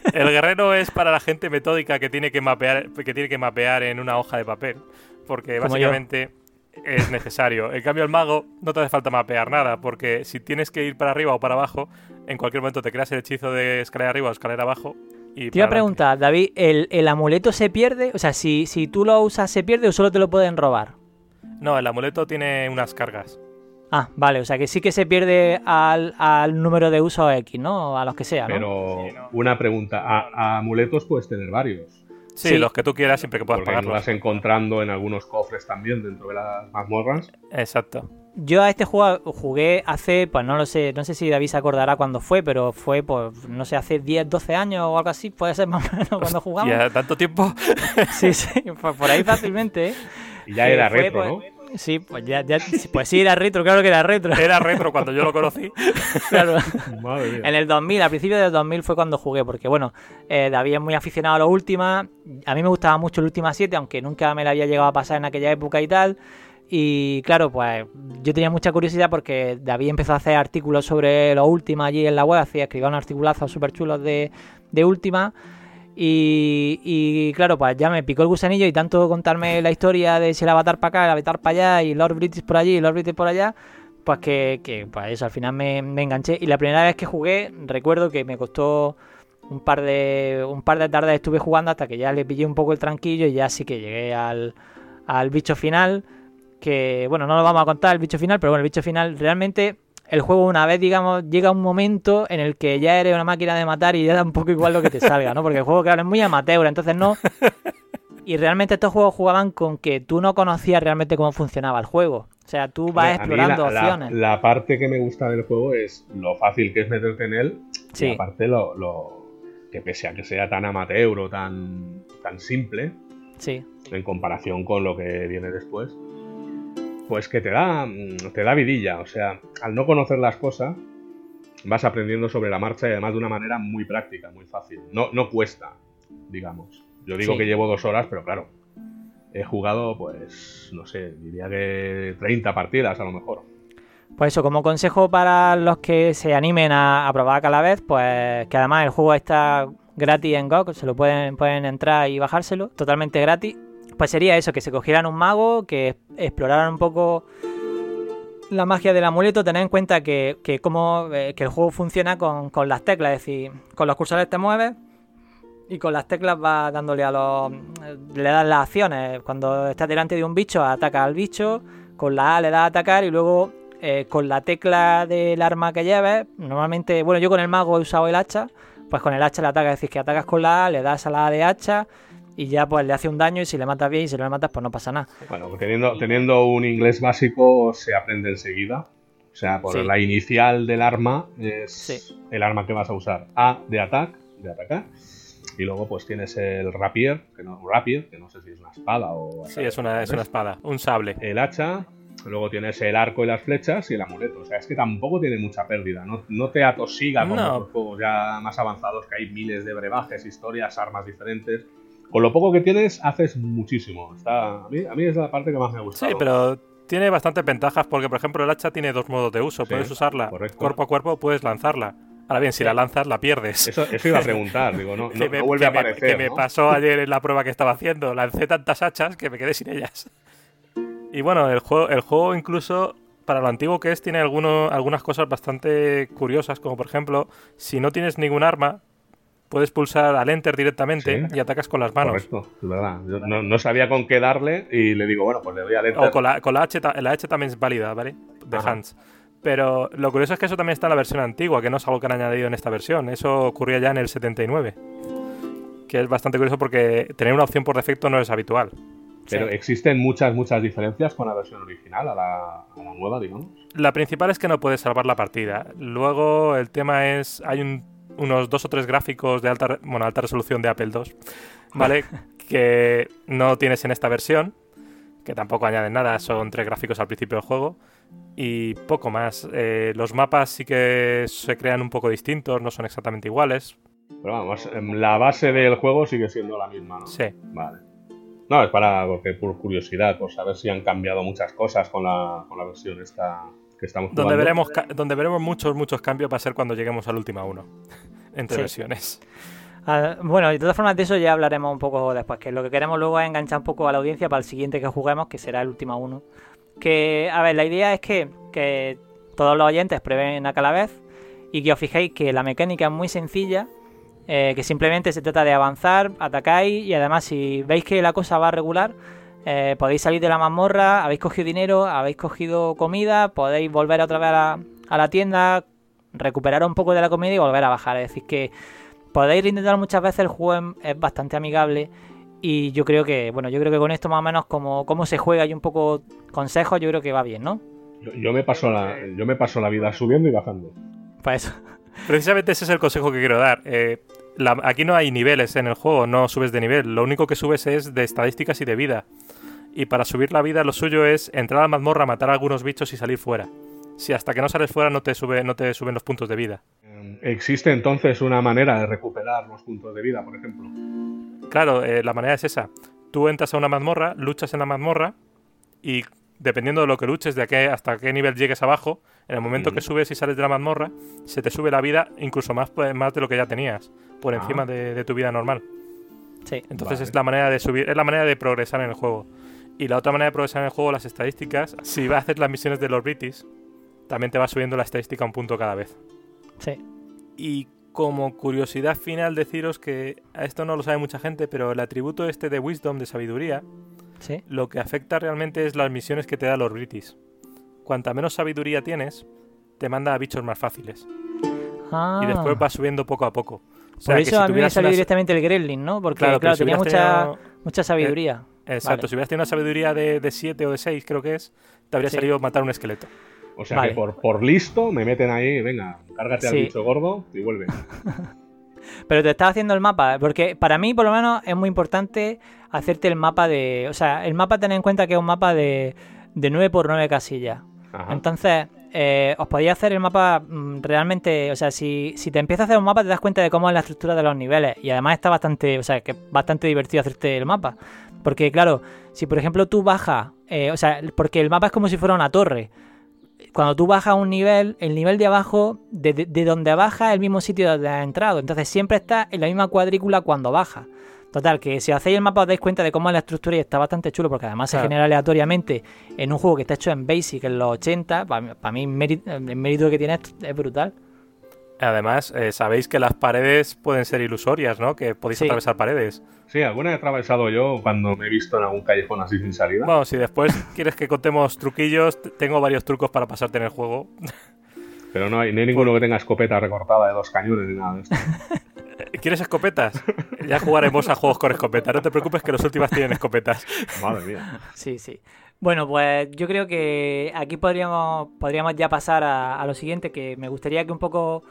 El guerrero es para la gente metódica que tiene que mapear, que tiene que mapear en una hoja de papel. Porque básicamente es necesario. En cambio, el mago no te hace falta mapear nada. Porque si tienes que ir para arriba o para abajo, en cualquier momento te creas el hechizo de escalera arriba o escalera abajo. Y Te iba a preguntar, David, ¿el, el amuleto se pierde? O sea, si, si tú lo usas, ¿se pierde o solo te lo pueden robar? No, el amuleto tiene unas cargas. Ah, vale, o sea que sí que se pierde al, al número de usos X, ¿no? A los que sea, ¿no? Pero Sí, no. una pregunta, ¿a, a amuletos puedes tener varios? Sí, Sí. los que tú quieras siempre que puedas Porque los pagarlos. vas encontrando en algunos cofres también dentro de las mazmorras. Exacto. Yo a este juego jugué hace, pues no lo sé, no sé si David se acordará cuándo fue, pero fue, pues, no sé, hace 10, 12 años o algo así, puede ser más o menos cuando jugamos. Ya tanto tiempo. Sí, sí, pues por ahí fácilmente, ¿eh? Y ya Sí, era fue, retro, pues, ¿no? Sí, pues ya, ya, pues sí, era retro, claro que era retro. Era retro cuando yo lo conocí. claro. Madre mía. En el 2000, al principio del 2000 fue cuando jugué, porque bueno, eh, David es muy aficionado a los Ultima. A mí me gustaba mucho el Ultima 7, aunque nunca me la había llegado a pasar en aquella época y tal. Y claro, pues yo tenía mucha curiosidad porque David empezó a hacer artículos sobre los Ultima allí en la web, hacía escribía unos articulazos súper chulos de, de Ultima. Y, y claro, pues ya me picó el gusanillo y tanto contarme la historia de si el avatar para acá, el avatar para allá y Lord British por allí y Lord British por allá, pues que, que, pues eso, al final me, me enganché. Y la primera vez que jugué, recuerdo que me costó un par de un par de tardes estuve jugando hasta que ya le pillé un poco el tranquillo y ya sí que llegué al, al bicho final. Que bueno, no lo vamos a contar el bicho final, pero bueno, el bicho final realmente el juego una vez, digamos, llega un momento en el que ya eres una máquina de matar y ya da un poco igual lo que te salga, ¿no? Porque el juego, claro, es muy amateur, entonces no... Y realmente estos juegos jugaban con que tú no conocías realmente cómo funcionaba el juego. O sea, tú vas A explorando la, la- opciones. La, parte que me gusta del juego es lo fácil que es meterte en él. Sí. Y aparte lo, lo- que pese a que sea tan amateur o tan, tan simple, Sí, en comparación con lo que viene después, pues que te da, mm, te da vidilla. O sea, al no conocer las cosas, vas aprendiendo sobre la marcha y además de una manera muy práctica, muy fácil. No, no cuesta, digamos. Yo digo Sí. que llevo dos horas, pero claro, he jugado, pues, no sé, diría que 30 partidas a lo mejor. Pues eso, como consejo para los que se animen a, a probar Calavez, pues que además el juego está gratis en GOG, se lo pueden, pueden entrar y bajárselo, totalmente gratis. Pues sería eso, que se cogieran un mago, que exploraran un poco la magia del amuleto, tener en cuenta que, que, como, eh, que el juego funciona con, con las teclas, es decir, con los cursores te mueves y con las teclas vas dándole a los... le das las acciones. Cuando estás delante de un bicho, ataca al bicho, con la A le das a atacar y luego eh, con la tecla del arma que lleves, normalmente, bueno, yo con el mago he usado el hacha, pues con el hacha le atacas, es decir, que atacas con la A, le das a la A de hacha y ya pues le hace un daño y si le matas bien y si no le matas pues no pasa nada. Bueno, teniendo, teniendo un inglés básico se aprende enseguida. O sea, por Sí. la inicial del arma es Sí. el arma que vas a usar. A de ataque, de atacar. Y luego pues tienes el rapier, que no, rapier, que no sé si es una espada o... Sí, es una, es una espada, un sable. El hacha, luego tienes el arco y las flechas y el amuleto. O sea, es que tampoco tiene mucha pérdida. No, no te atosiga como No. otros juegos ya más avanzados que hay miles de brebajes, historias, armas diferentes. Con lo poco que tienes, haces muchísimo. Está, a, mí, a mí es la parte que más me ha gustado. Sí, pero tiene bastantes ventajas porque, por ejemplo, el hacha tiene dos modos de uso. Sí, puedes usarla correcto. cuerpo a cuerpo, puedes lanzarla. Ahora bien, si la lanzas, la pierdes. Eso, eso iba a preguntar, digo, no, no, que me, no vuelve a me- aparecer. que me pasó ayer en la prueba que estaba haciendo. Lancé tantas hachas que me quedé sin ellas. Y bueno, el juego, el juego incluso, para lo antiguo que es, tiene alguno- algunas cosas bastante curiosas, como por ejemplo, si no tienes ningún arma, puedes pulsar al enter directamente Sí. y atacas con las manos. Correcto, es verdad. Yo no, no sabía con qué darle y le digo, bueno, pues le doy al enter. O con la, con la H, la H también es válida, ¿vale? De Ajá. Hands. Pero lo curioso es que eso también está en la versión antigua, que no es algo que han añadido en esta versión. Eso ocurría ya en el 79. Que es bastante curioso porque tener una opción por defecto no es habitual. Pero Sí. existen muchas, muchas diferencias con la versión original a la, a la nueva, digamos. La principal es que no puedes salvar la partida. Luego el tema es, hay un- unos dos o tres gráficos de alta, re- bueno, alta resolución de Apple II, ¿vale? que no tienes en esta versión, que tampoco añaden nada, son tres gráficos al principio del juego. Y poco más. Eh, los mapas sí que se crean un poco distintos, no son exactamente iguales. Pero vamos, em, la base del juego sigue siendo la misma, ¿no? Sí. Vale. No, es para, porque por curiosidad, por saber si han cambiado muchas cosas con la, con la versión esta que que estamos jugando. Donde veremos, donde veremos muchos, muchos cambios va a ser cuando lleguemos al última uno. Entre Sí. versiones. Ah, bueno, de todas formas de eso ya hablaremos un poco después, que lo que queremos luego es enganchar un poco a la audiencia para el siguiente que juguemos, que será el último uno. Que, a ver, la idea es que, que todos los oyentes prueben a vez y que os fijéis que la mecánica es muy sencilla, eh, que simplemente se trata de avanzar, atacáis y además si veis que la cosa va a regular, eh, podéis salir de la mazmorra, habéis cogido dinero, habéis cogido comida, podéis volver otra vez a la, a la tienda, recuperar un poco de la comida y volver a bajar. Es decir, que podéis intentar muchas veces, el juego es, es bastante amigable y yo creo que, bueno, yo creo que con esto más o menos como cómo se juega y un poco consejos, yo creo que va bien, ¿no? Yo, yo me paso la, yo me paso la vida subiendo y bajando. Pues eso. Precisamente ese es el consejo que quiero dar. Eh, la- aquí no hay niveles en el juego, no subes de nivel. Lo único que subes es de estadísticas y de vida. Y para subir la vida lo suyo es entrar a la mazmorra, matar a algunos bichos y salir fuera. Si hasta que no sales fuera no te, sube, no te suben los puntos de vida. Eh, ¿Existe entonces una manera de recuperar los puntos de vida, por ejemplo? Claro, eh, la manera es esa. Tú entras a una mazmorra, luchas en la mazmorra y dependiendo de lo que luches, de qué, hasta qué nivel llegues abajo, en el momento que subes y sales de la mazmorra, se te sube la vida incluso más, pues, más de lo que ya tenías, por Ah. encima de, de tu vida normal. Sí. Entonces Vale. es la manera de subir, es la manera de progresar en el juego. Y la otra manera de progresar en el juego, las estadísticas, si vas a hacer las misiones de los British, también te va subiendo la estadística un punto cada vez. Sí. Y como curiosidad final deciros que a esto no lo sabe mucha gente, pero el atributo este de Wisdom, de sabiduría, Sí. lo que afecta realmente es las misiones que te da los British. Cuanta menos sabiduría tienes, te manda a bichos más fáciles. Ah, Y después va subiendo poco a poco. O sea, por que eso si a mí me tuvieras salió una- directamente el Gremlin, ¿no? Porque, Claro, claro, tenía mucha, tenido- mucha sabiduría. Exacto, Vale. si hubieras tenido una sabiduría de 7 o de 6, creo que es, te habría Sí. salido matar un esqueleto. O sea Vale. que por, por listo me meten ahí, venga, cárgate al Sí. bicho gordo y vuelve. Pero te estás haciendo el mapa, porque para mí por lo menos es muy importante hacerte el mapa de... O sea, el mapa ten en cuenta que es un mapa de, de 9 por 9 casillas. Ajá. Entonces, eh, os podéis hacer el mapa mm, realmente, o sea, si, si te empiezas a hacer un mapa te das cuenta de cómo es la estructura de los niveles y además está bastante, o sea, que bastante divertido hacerte el mapa. Porque claro, si por ejemplo tú bajas, eh, o sea, porque el mapa es como si fuera una torre. Cuando tú bajas un nivel, el nivel de abajo, de, de- de donde baja es el mismo sitio donde has entrado. Entonces siempre está en la misma cuadrícula cuando baja. Total, que si hacéis el mapa os dais cuenta de cómo es la estructura y está bastante chulo porque además se genera aleatoriamente en un juego que está hecho en Basic en los 80. Para mí, el mérito, que tiene es, brutal. Además, eh, sabéis que las paredes pueden ser ilusorias, ¿no? Que podéis Sí. atravesar paredes. Sí, alguna he atravesado yo cuando me he visto en algún callejón así sin salida. Bueno, si después quieres que contemos truquillos, tengo varios trucos para pasarte en el juego. Pero no hay, no hay ninguno que tenga escopeta recortada de dos cañones ni nada de esto. ¿Quieres escopetas? Ya jugaremos a juegos con escopetas. No te preocupes que los últimos tienen escopetas. Madre mía. Sí, sí. Bueno, pues yo creo que aquí podríamos, podríamos ya pasar a, a lo siguiente, que me gustaría que un poco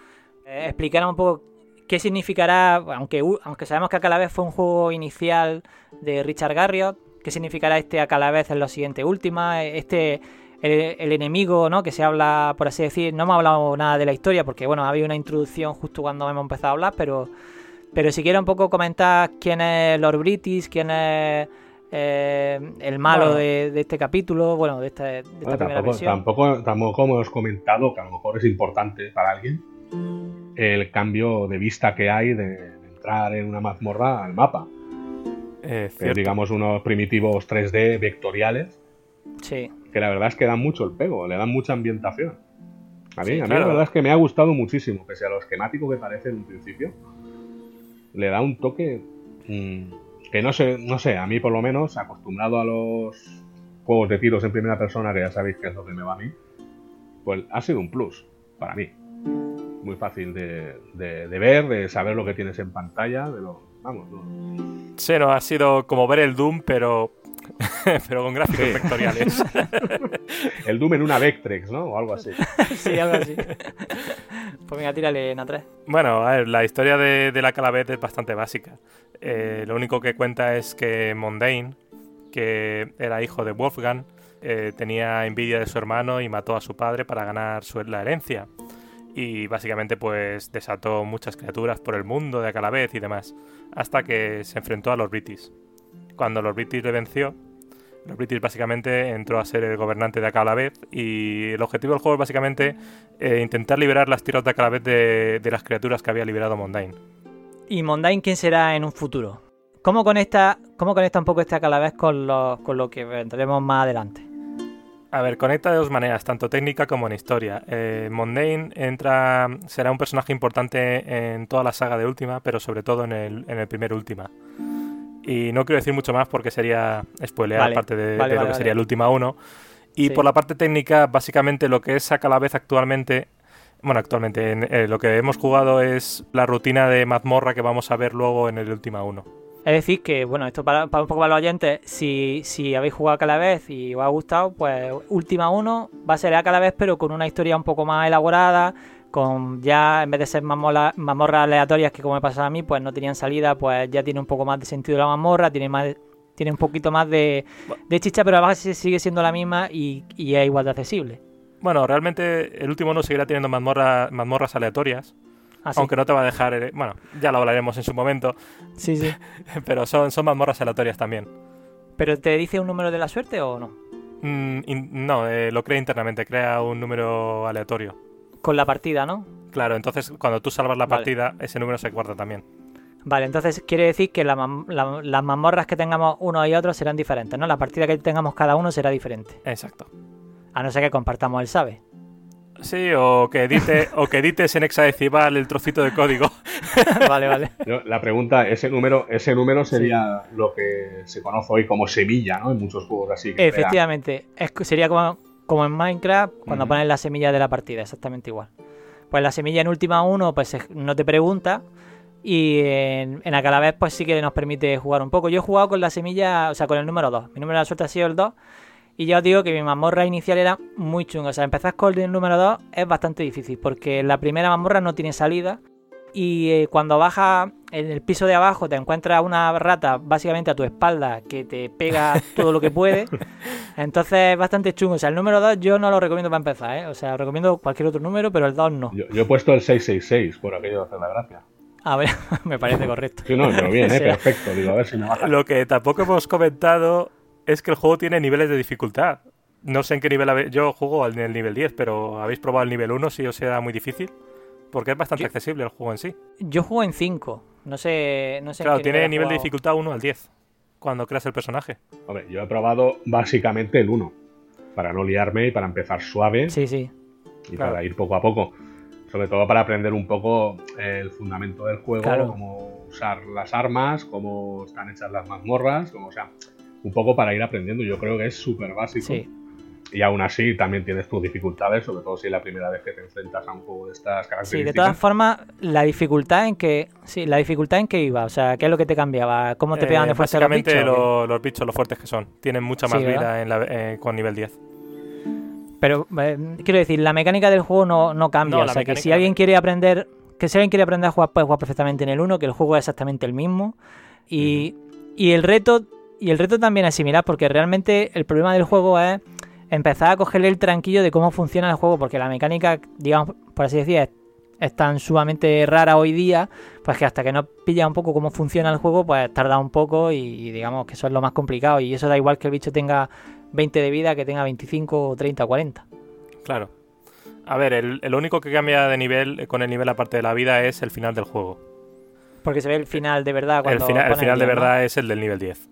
eh, explicara un poco qué significará, aunque, aunque sabemos que Acalavez fue un juego inicial de Richard Garriott, qué significará este Acalavez en lo siguiente última, este el, el enemigo, ¿no? Que se habla, por así decir, no hemos hablado nada de la historia, porque bueno, había una introducción justo cuando hemos empezado a hablar, pero, pero si quiere un poco comentar quién es Lord British, quién es eh, el malo Bueno. de, de este capítulo, bueno, de, esta, de esta Bueno, primera tampoco, versión. tampoco, tampoco hemos comentado, que a lo mejor es importante para alguien, el cambio de vista que hay de, de entrar en una mazmorra al mapa. Eh, cierto. digamos unos primitivos 3D vectoriales, Sí, que la verdad es que dan mucho el pego, le dan mucha ambientación. A mí, Sí, a mí claro. la verdad es que me ha gustado muchísimo, pese a lo esquemático que parece en un principio. Le da un toque mm, que no sé, no sé, a mí por lo menos, acostumbrado a los juegos de tiros en primera persona, que ya sabéis que es lo que me va a mí, pues ha sido un plus para mí. Muy fácil de, de- ver, de saber lo que tienes en pantalla, de lo, vamos, no, ha sido como ver el Doom, pero, pero con gráficos Sí. vectoriales. el Doom en una Vectrex, ¿no? O algo así. sí, algo así. pues venga, tírale en A3. Bueno, a ver, la historia de, de la Calavez es bastante básica. Eh, lo único que cuenta es que Mondain, que era hijo de Wolfgang, eh, tenía envidia de su hermano y mató a su padre para ganar su, la herencia. Y básicamente pues desató muchas criaturas por el mundo de Calavez y demás, hasta que se enfrentó a los British. Cuando los British le venció, Los British básicamente entró a ser el gobernante de Akalabeth y el objetivo del juego es básicamente eh, intentar liberar las tierras de Akalabeth de, de las criaturas que había liberado Mondain. ¿Y Mondain quién será en un futuro? ¿Cómo conecta, cómo conecta un poco este Akalabeth con lo, con lo que vendremos más adelante? A ver, conecta de dos maneras, tanto técnica como en historia. Eh, Mondain entra, será un personaje importante en toda la saga de Última, pero sobre todo en el, en el primer Última. Y no quiero decir mucho más porque sería spoilear Vale, parte de, vale, de lo que sería el Última 1. Y Sí. por la parte técnica, básicamente lo que es a la vez actualmente, bueno, actualmente, en- eh, lo que hemos jugado es la rutina de mazmorra que vamos a ver luego en el Última 1. Es decir, que, bueno, esto para, para un poco para los oyentes, si, si habéis jugado a Calavez y os ha gustado, pues Última 1 va a ser a Calavez, pero con una historia un poco más elaborada, con ya, en vez de ser mazmorras aleatorias que como me pasaba a mí, pues no tenían salida, pues ya tiene un poco más de sentido la mazmorra, tiene más tiene un poquito más de, de chicha, pero la base sigue siendo la misma y, y es igual de accesible. Bueno, realmente el último 1 seguirá teniendo mazmorra- mazmorras aleatorias, Así. aunque no te va a dejar, eh, bueno, ya lo hablaremos en su momento, Sí, sí. pero son, son mazmorras aleatorias también. ¿Pero te dice un número de la suerte o no? Mm, in- no, eh, lo crea internamente, crea un número aleatorio. Con la partida, ¿no? Claro, entonces cuando tú salvas la Vale. partida, ese número se guarda también. Vale, entonces quiere decir que la las mazmorras que tengamos uno y otro serán diferentes, ¿no? La partida que tengamos cada uno será diferente. Exacto. A no ser que compartamos el sabe. Sí, o que edite, o que edites en hexadecimal el trocito de código. vale, vale. La pregunta, ese número, ese número sería lo que se conoce hoy como semilla, ¿no? En muchos juegos así. que Efectivamente, es, que sería como, como en Minecraft cuando pones la semilla de la partida, exactamente igual. Pues la semilla en última uno, pues es- no te pregunta. Y en, en Acalavez, pues sí que nos permite jugar un poco. Yo he jugado con la semilla, o sea, con el número 2. Mi número de la suerte ha sido el 2. Y ya os digo que mi mazmorra inicial era muy chunga. O sea, empezar con el número 2 es bastante difícil. Porque la primera mazmorra no tiene salida. Y eh, cuando bajas en el piso de abajo te encuentras una rata básicamente a tu espalda que te pega todo lo que puede. Entonces es bastante chungo. O sea, el número 2 yo no lo recomiendo para empezar, ¿eh? O sea, recomiendo cualquier otro número, pero el 2 no. Yo, yo he puesto el 666 por aquello de hacer la gracia. A ver, me parece correcto. Sí, no, pero bien, ¿eh? Perfecto. Digo, a ver si me baja. Lo que tampoco hemos comentado es que el juego tiene niveles de dificultad. No sé en qué nivel yo juego en el nivel 10, pero ¿habéis probado el nivel 1 si os era muy difícil? Porque es bastante Yo- accesible el juego en sí. Yo juego en 5. No sé, no sé en Claro, qué tiene nivel de dificultad 1 al 10 cuando creas el personaje. Hombre, yo he probado básicamente el 1. Para no liarme y para empezar suave Sí, sí. y claro. para ir poco a poco. Sobre todo para aprender un poco el fundamento del juego, Claro. cómo usar las armas, cómo están hechas las mazmorras, como, o sea, un poco para ir aprendiendo. Yo creo que es súper básico. Sí. Y aún así también tienes tus dificultades, sobre todo si es la primera vez que te enfrentas a un juego de estas Sí, características. de todas formas, la dificultad en que. Sí, la dificultad en que iba. O sea, ¿qué es lo que te cambiaba? ¿Cómo te pegaban Eh, de fuerza los bichos? lo- los bichos, lo fuertes que son. Tienen mucha más Sí, vida en la- eh, con nivel 10. Pero eh, quiero decir, la mecánica del juego no, no cambia. No, o sea, que si alguien quiere aprender. Que si alguien quiere aprender a jugar, puede jugar perfectamente en el 1, que el juego es exactamente el mismo. Y, y el reto. Y el reto también es similar, porque realmente el problema del juego es empezar a cogerle el tranquillo de cómo funciona el juego, porque la mecánica, digamos, por así decir, es, es tan sumamente rara hoy día, pues que hasta que no pillas un poco cómo funciona el juego, pues tarda un poco y, y digamos que eso es lo más complicado. Y eso da igual que el bicho tenga 20 de vida, que tenga 25 o 30 o 40. Claro. A ver, el, el único que cambia de nivel eh, con el nivel aparte de la vida es el final del juego. Porque se ve el final de verdad El, cuando fina- el final de bien, ¿no? verdad es el del nivel 10.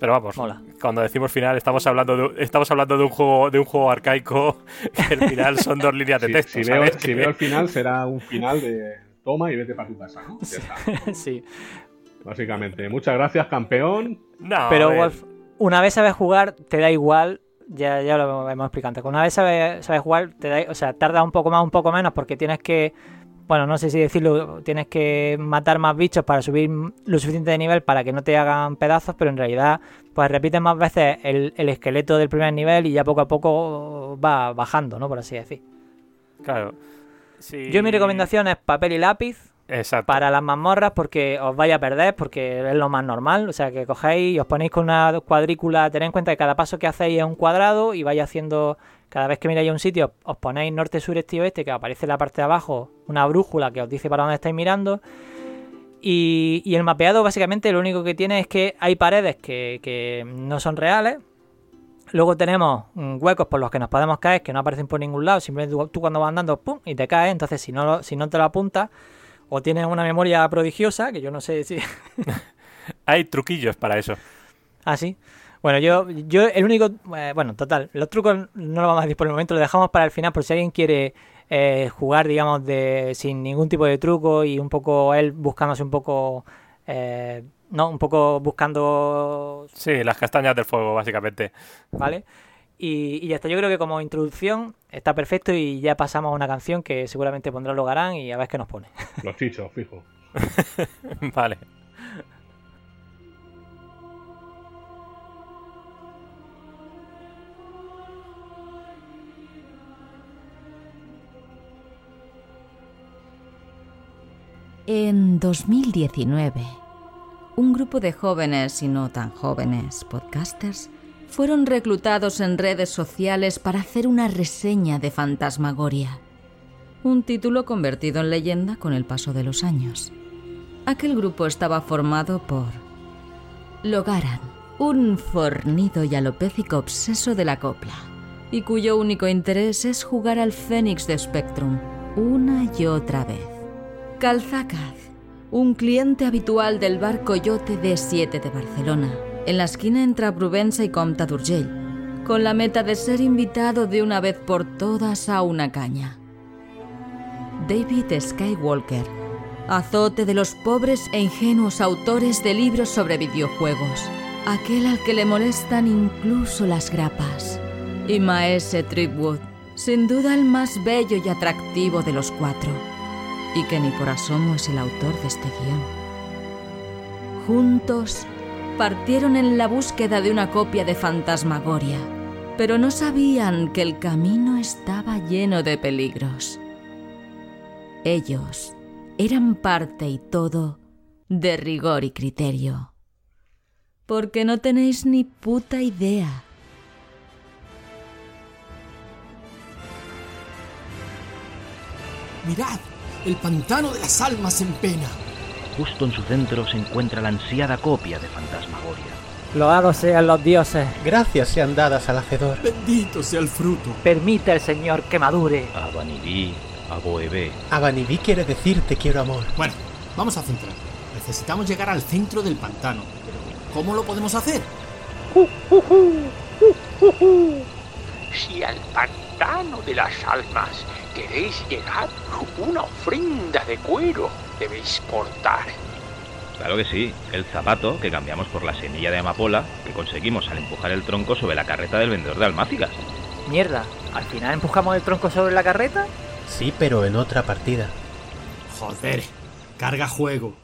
Pero vamos, Mola. cuando decimos final estamos hablando de, estamos hablando de un juego de un juego arcaico que el final son dos líneas de texto. si si veo el final, será un final de toma y vete para tu casa, ¿no? Ya está, sí. básicamente. Muchas gracias, campeón. No, Pero Wolf, una vez sabes jugar, te da igual. Ya, ya lo hemos explicado antes. Una vez sabes, sabes jugar, te da, o sea, tarda un poco más, un poco menos, porque tienes que, bueno, no sé si decirlo, tienes que matar más bichos para subir lo suficiente de nivel para que no te hagan pedazos, pero en realidad, pues repites más veces el, el esqueleto del primer nivel y ya poco a poco va bajando, ¿no? Por así decir. Claro. Sí. Yo mi recomendación es papel y lápiz, Exacto. para las mazmorras porque os vais a perder, porque es lo más normal. O sea, que cogéis y os ponéis con una cuadrícula. Tened en cuenta que cada paso que hacéis es un cuadrado y vais haciendo. Cada vez que miráis a un sitio, os ponéis norte, sur, este y oeste, que aparece en la parte de abajo una brújula que os dice para dónde estáis mirando. Y, el mapeado básicamente lo único que tiene es que hay paredes que, no son reales. Luego tenemos mm, huecos por los que nos podemos caer que no aparecen por ningún lado. Simplemente tú, cuando vas andando, ¡pum! y te caes. Entonces, si no, si no te lo apuntas, o tienes una memoria prodigiosa, que yo no sé si. Hay truquillos para eso. Ah, sí. Bueno, yo, yo el único. eh, bueno, total. Los trucos no los vamos a decir por el momento, lo dejamos para el final por si alguien quiere eh, jugar, digamos, de sin ningún tipo de truco y un poco él buscándose un poco. eh, no, un poco buscando. Sí, las castañas del fuego, básicamente. ¿Vale? Y, y ya está. Yo creo que como introducción está perfecto y ya pasamos a una canción que seguramente pondrá Logarán y a ver qué nos pone. Los chichos, fijo. vale. En 2019, un grupo de jóvenes y no tan jóvenes podcasters fueron reclutados en redes sociales para hacer una reseña de Fantasmagoria, un título convertido en leyenda con el paso de los años. Aquel grupo estaba formado por Logaran, un fornido y alopécico obseso de la copla, y cuyo único interés es jugar al Fénix de Spectrum una y otra vez. Calzacaz, un cliente habitual del bar Coyote D7 de Barcelona, en la esquina entre Provenza y Comte d'Urgell, con la meta de ser invitado de una vez por todas a una caña. David Skywalker, azote de los pobres e ingenuos autores de libros sobre videojuegos, aquel al que le molestan incluso las grapas. Y Maese Tripwood, sin duda el más bello y atractivo de los cuatro y que ni por asomo es el autor de este guion. Juntos partieron en la búsqueda de una copia de Fantasmagoria, pero no sabían que el camino estaba lleno de peligros. Ellos eran parte y todo de rigor y criterio. Porque no tenéis ni puta idea Mirad, el pantano de las almas en pena. Justo en su centro se encuentra la ansiada copia de Fantasmagoria. Loados sean los dioses. Gracias sean dadas al hacedor. Bendito sea el fruto. Permite el Señor que madure. Abanidí, Aboebe. Abanibí quiere decir te quiero amor. Bueno, vamos a centrar. Necesitamos llegar al centro del pantano. Pero, ¿cómo lo podemos hacer? Si al pantano de las almas queréis llegar, una ofrenda de cuero debéis portar. Claro que sí, el zapato que cambiamos por la semilla de amapola que conseguimos al empujar el tronco sobre la carreta del vendedor de almácigas. Mierda, ¿al final empujamos el tronco sobre la carreta? Sí, pero en otra partida. Joder, carga juego.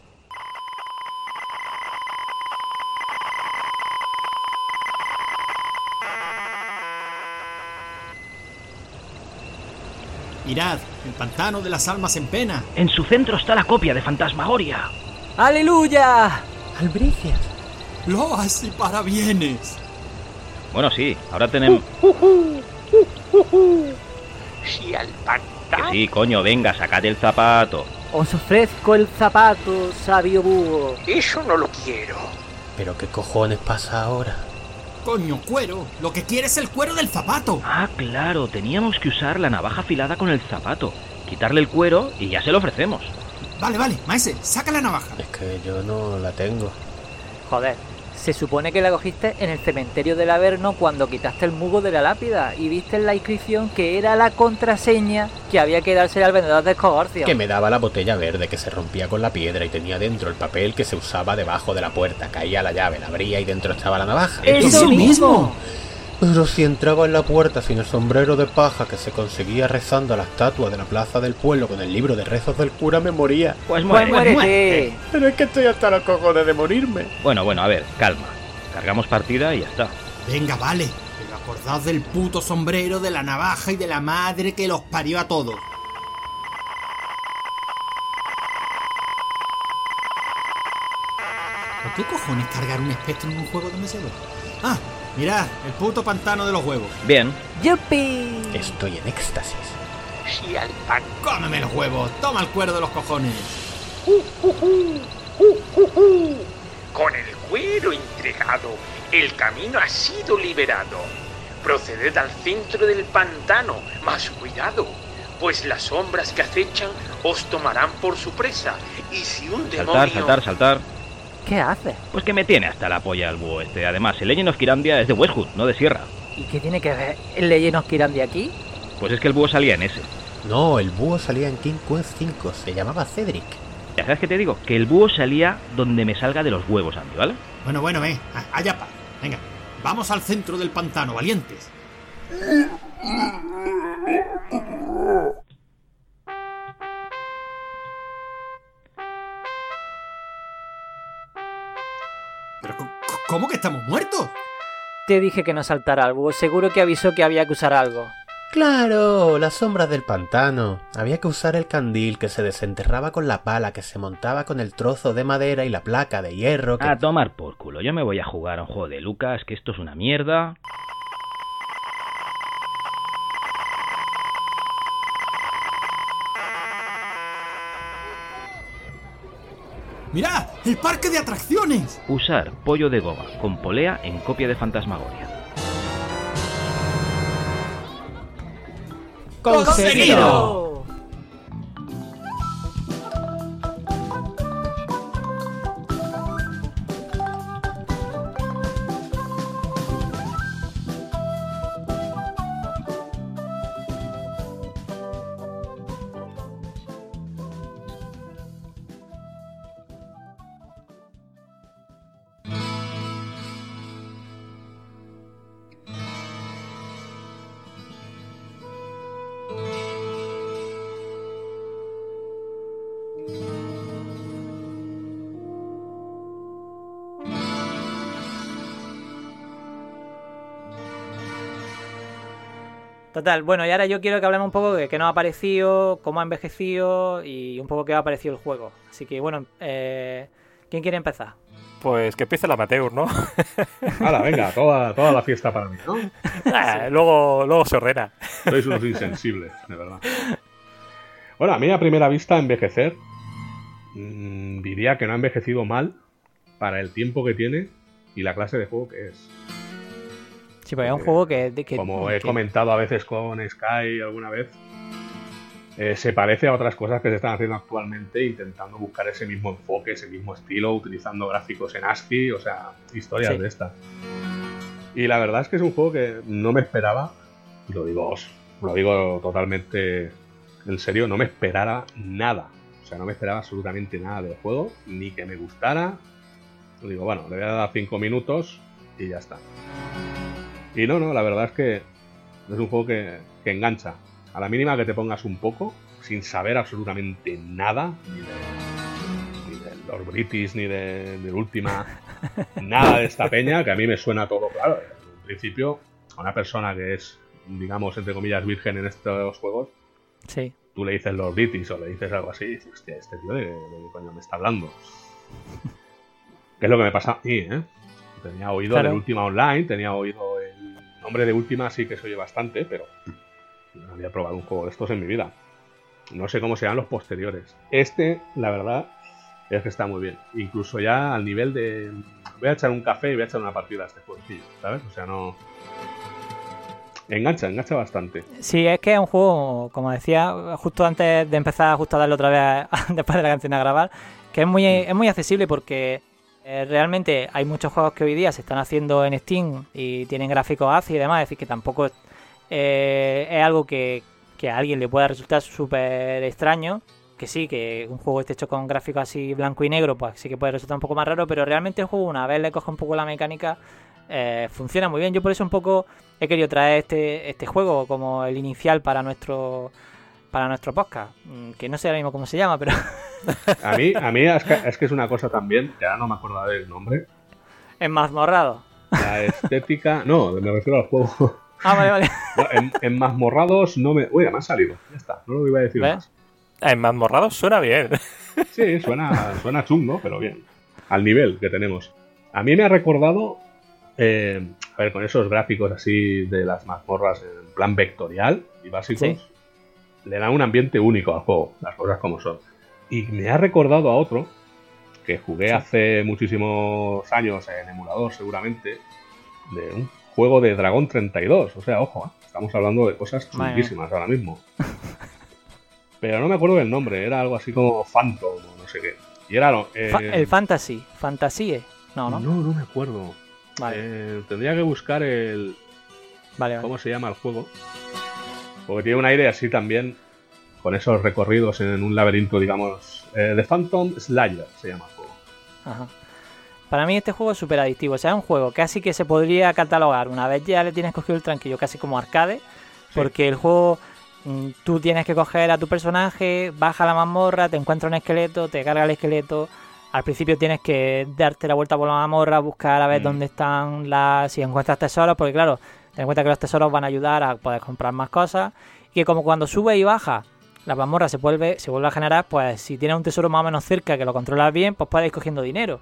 Mirad, el pantano de las almas en pena. En su centro está la copia de Fantasmagoria. ¡Aleluya! Albricias. Loas y parabienes. Bueno, sí, ahora tenemos... Si al Que pantano sí, coño, venga, sacad el zapato. Os ofrezco el zapato, sabio búho. eso no lo quiero. Pero qué cojones pasa ahora. Coño, cuero. Lo que quiere es el cuero del zapato. Ah, claro, teníamos que usar la navaja afilada con el zapato. Quitarle el cuero y ya se lo ofrecemos. Vale, vale, maese, saca la navaja. Es que yo no la tengo. Joder, se supone que la cogiste en el cementerio del Averno cuando quitaste el mugo de la lápida y viste en la inscripción que era la contraseña que había que darse al vendedor de escogorcio. Que me daba la botella verde que se rompía con la piedra y tenía dentro el papel que se usaba debajo de la puerta. Caía la llave, la abría y dentro estaba la navaja. ¡Eso mismo! Pero si entraba en la puerta sin el sombrero de paja que se conseguía rezando a la estatua de la plaza del pueblo con el libro de rezos del cura, me moría. Pues Pues muere. muérete. Pero es que estoy hasta los cojones de morirme. Bueno, bueno, a ver, calma. Cargamos partida y ya está. Venga, vale. Pero acordaos del puto sombrero, de la navaja y de la madre que los parió a todos. ¿Por qué cojones cargar un espectro en un juego de mesa? Ah, mirad, el puto pantano de los huevos. Bien, ¡Yupi! Estoy en éxtasis. Al pantano ¡Cómeme los huevos! ¡Toma el cuero de los cojones! ¡Ju, ju, ju! Con el cuero entregado, el camino ha sido liberado. Proceded al centro del pantano, mas cuidado, pues las sombras que acechan os tomarán por su presa. Y si un Saltar, demonio... saltar, saltar. ¿Qué haces? Pues que me tiene hasta la polla el búho este. Además, el Legend of Kirandia es de Westwood, no de Sierra. ¿Y qué tiene que ver el Legend of Kirandia aquí? Pues es que el búho salía en ese. No, el búho salía en King Quest 5, se llamaba Cedric. Ya sabes qué te digo, que el búho salía donde me salga de los huevos, Andy, ¿vale? Bueno, bueno, ve, a- allá pa. Venga, vamos al centro del pantano, valientes. ¿Cómo que estamos muertos? Te dije que no saltara al búho, seguro que avisó que había que usar algo. Claro, las sombras del pantano. Había que usar el candil que se desenterraba con la pala que se montaba con el trozo de madera y la placa de hierro que... A tomar por culo. Yo me voy a jugar a un juego de Lucas, que esto es una mierda. ¡Mirad! ¡El parque de atracciones! Usar pollo de goma con polea en copia de Fantasmagoria. ¡Conseguido! Total, bueno, y ahora yo quiero que hablemos un poco de qué nos ha parecido, cómo ha envejecido y un poco qué ha parecido el juego. Así que bueno, eh, ¿quién quiere empezar? Pues que empiece el amateur, ¿no? Hala, venga, toda, toda la fiesta para mí, ¿no? Ah, luego, luego se ordena. Sois unos insensibles, de verdad. Bueno, a mí a primera vista envejecer, mm, diría que no ha envejecido mal para el tiempo que tiene y la clase de juego que es. Sí, es un juego que... de- que- Como he que- comentado a veces con Sky alguna vez, eh, se parece a otras cosas que se están haciendo actualmente, intentando buscar ese mismo enfoque, ese mismo estilo, utilizando gráficos en ASCII, o sea, historias Sí. de estas. Y la verdad es que es un juego que no me esperaba, lo digo, lo digo totalmente en serio, no me esperara nada. O sea, no me esperaba absolutamente nada del juego, ni que me gustara. Digo, bueno, le voy a dar 5 minutos y ya está. Y no, no, la verdad es que es un juego que, que engancha. A la mínima que te pongas un poco, sin saber absolutamente nada, ni de, ni de los British, ni de, de Última, nada de esta peña, que a mí me suena todo claro. En principio, a una persona que es, digamos, entre comillas, virgen en estos juegos, Sí. tú le dices los British o le dices algo así, y dices, hostia, este tío de, de qué coño me está hablando. Que es lo que me pasa a mí, ¿eh? Tenía oído Claro. de Última Online, tenía oído nombre de Última, sí que se oye bastante, pero no había probado un juego de estos en mi vida. No sé cómo serán los posteriores. Este, la verdad, es que está muy bien. Incluso ya al nivel de. Voy a echar un café y voy a echar una partida a este jueguecillo, ¿sabes? O sea, no. Engancha, engancha bastante. Sí, es que es un juego, como decía, justo antes de empezar, justo a darle otra vez, a- después de la canción a grabar, que es muy, es muy accesible porque realmente hay muchos juegos que hoy día se están haciendo en Steam y tienen gráficos ACI y demás, es decir, que tampoco eh, es algo que, que a alguien le pueda resultar súper extraño. Que sí, que un juego esté hecho con gráficos así blanco y negro, pues sí que puede resultar un poco más raro, pero realmente el juego, una vez le coge un poco la mecánica, eh, funciona muy bien. Yo por eso un poco he querido traer este, este juego como el inicial para nuestro para nuestro podcast. Mm, Que no sé ahora mismo cómo se llama, pero A mí, a mí es, que, es que es una cosa también, que ahora no me acuerdo del nombre. es mazmorrado. La estética. No, me refiero al juego. Ah, vale, vale. No, en, en mazmorrados no me. Uy, me ha salido. Ya está, no lo iba a decir ¿Ves? más. En mazmorrados suena bien. Sí, suena, suena chungo, pero bien. Al nivel que tenemos. A mí me ha recordado. eh, a ver, con esos gráficos así de las mazmorras en plan vectorial y básicos. Sí. Le dan un ambiente único al juego, las cosas como son. Y me ha recordado a otro que jugué hace muchísimos años en emulador seguramente, de un juego de Dragón 32. O sea, ojo, ¿eh? estamos hablando de cosas chulísimas ahora mismo. Pero no me acuerdo del nombre, era algo así como Phantom o no sé qué. Y era... eh, el Fantasy. Fantasy. No, no. no, no me acuerdo. Vale, Eh, tendría que buscar el... vale, vale. ¿Cómo se llama el juego? Porque tiene un aire así también, con esos recorridos en un laberinto, digamos, eh, de Phantom Slayer se llama el juego. Ajá. Para mí este juego es súper adictivo. O sea, es un juego casi que se podría catalogar una vez ya le tienes cogido el tranquillo, casi como arcade. Porque el juego mm, tú tienes que coger a tu personaje, baja la mazmorra, te encuentra un esqueleto, te carga el esqueleto. Al principio tienes que darte la vuelta por la mazmorra, buscar a ver Mm. dónde están las. si encuentras tesoros, porque claro, ten en cuenta que los tesoros van a ayudar a poder comprar más cosas. Y que como cuando sube y baja, la mazmorra se vuelve, se vuelve a generar, pues si tienes un tesoro más o menos cerca que lo controlas bien, pues puedes ir cogiendo dinero.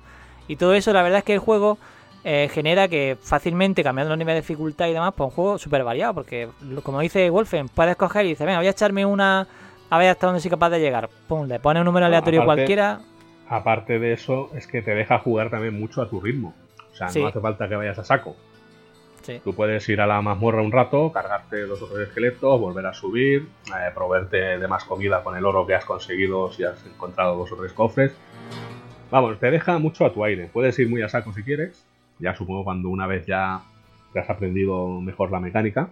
Y todo eso, la verdad es que el juego eh, genera que fácilmente, cambiando los niveles de dificultad y demás, pues un juego súper variado. Porque, como dice Wolfen, puedes coger y dices, venga, voy a echarme una. A ver hasta dónde soy capaz de llegar. Pum, le pones un número aleatorio aparte- cualquiera. Aparte de eso, es que te deja jugar también mucho a tu ritmo. O sea, Sí. no hace falta que vayas a saco. Sí. Tú puedes ir a la mazmorra un rato, cargarte los otros esqueletos, volver a subir, eh, proveerte de más comida con el oro que has conseguido si has encontrado dos o tres cofres. Vamos, te deja mucho a tu aire. Puedes ir muy a saco si quieres. Ya supongo cuando una vez ya te has aprendido mejor la mecánica.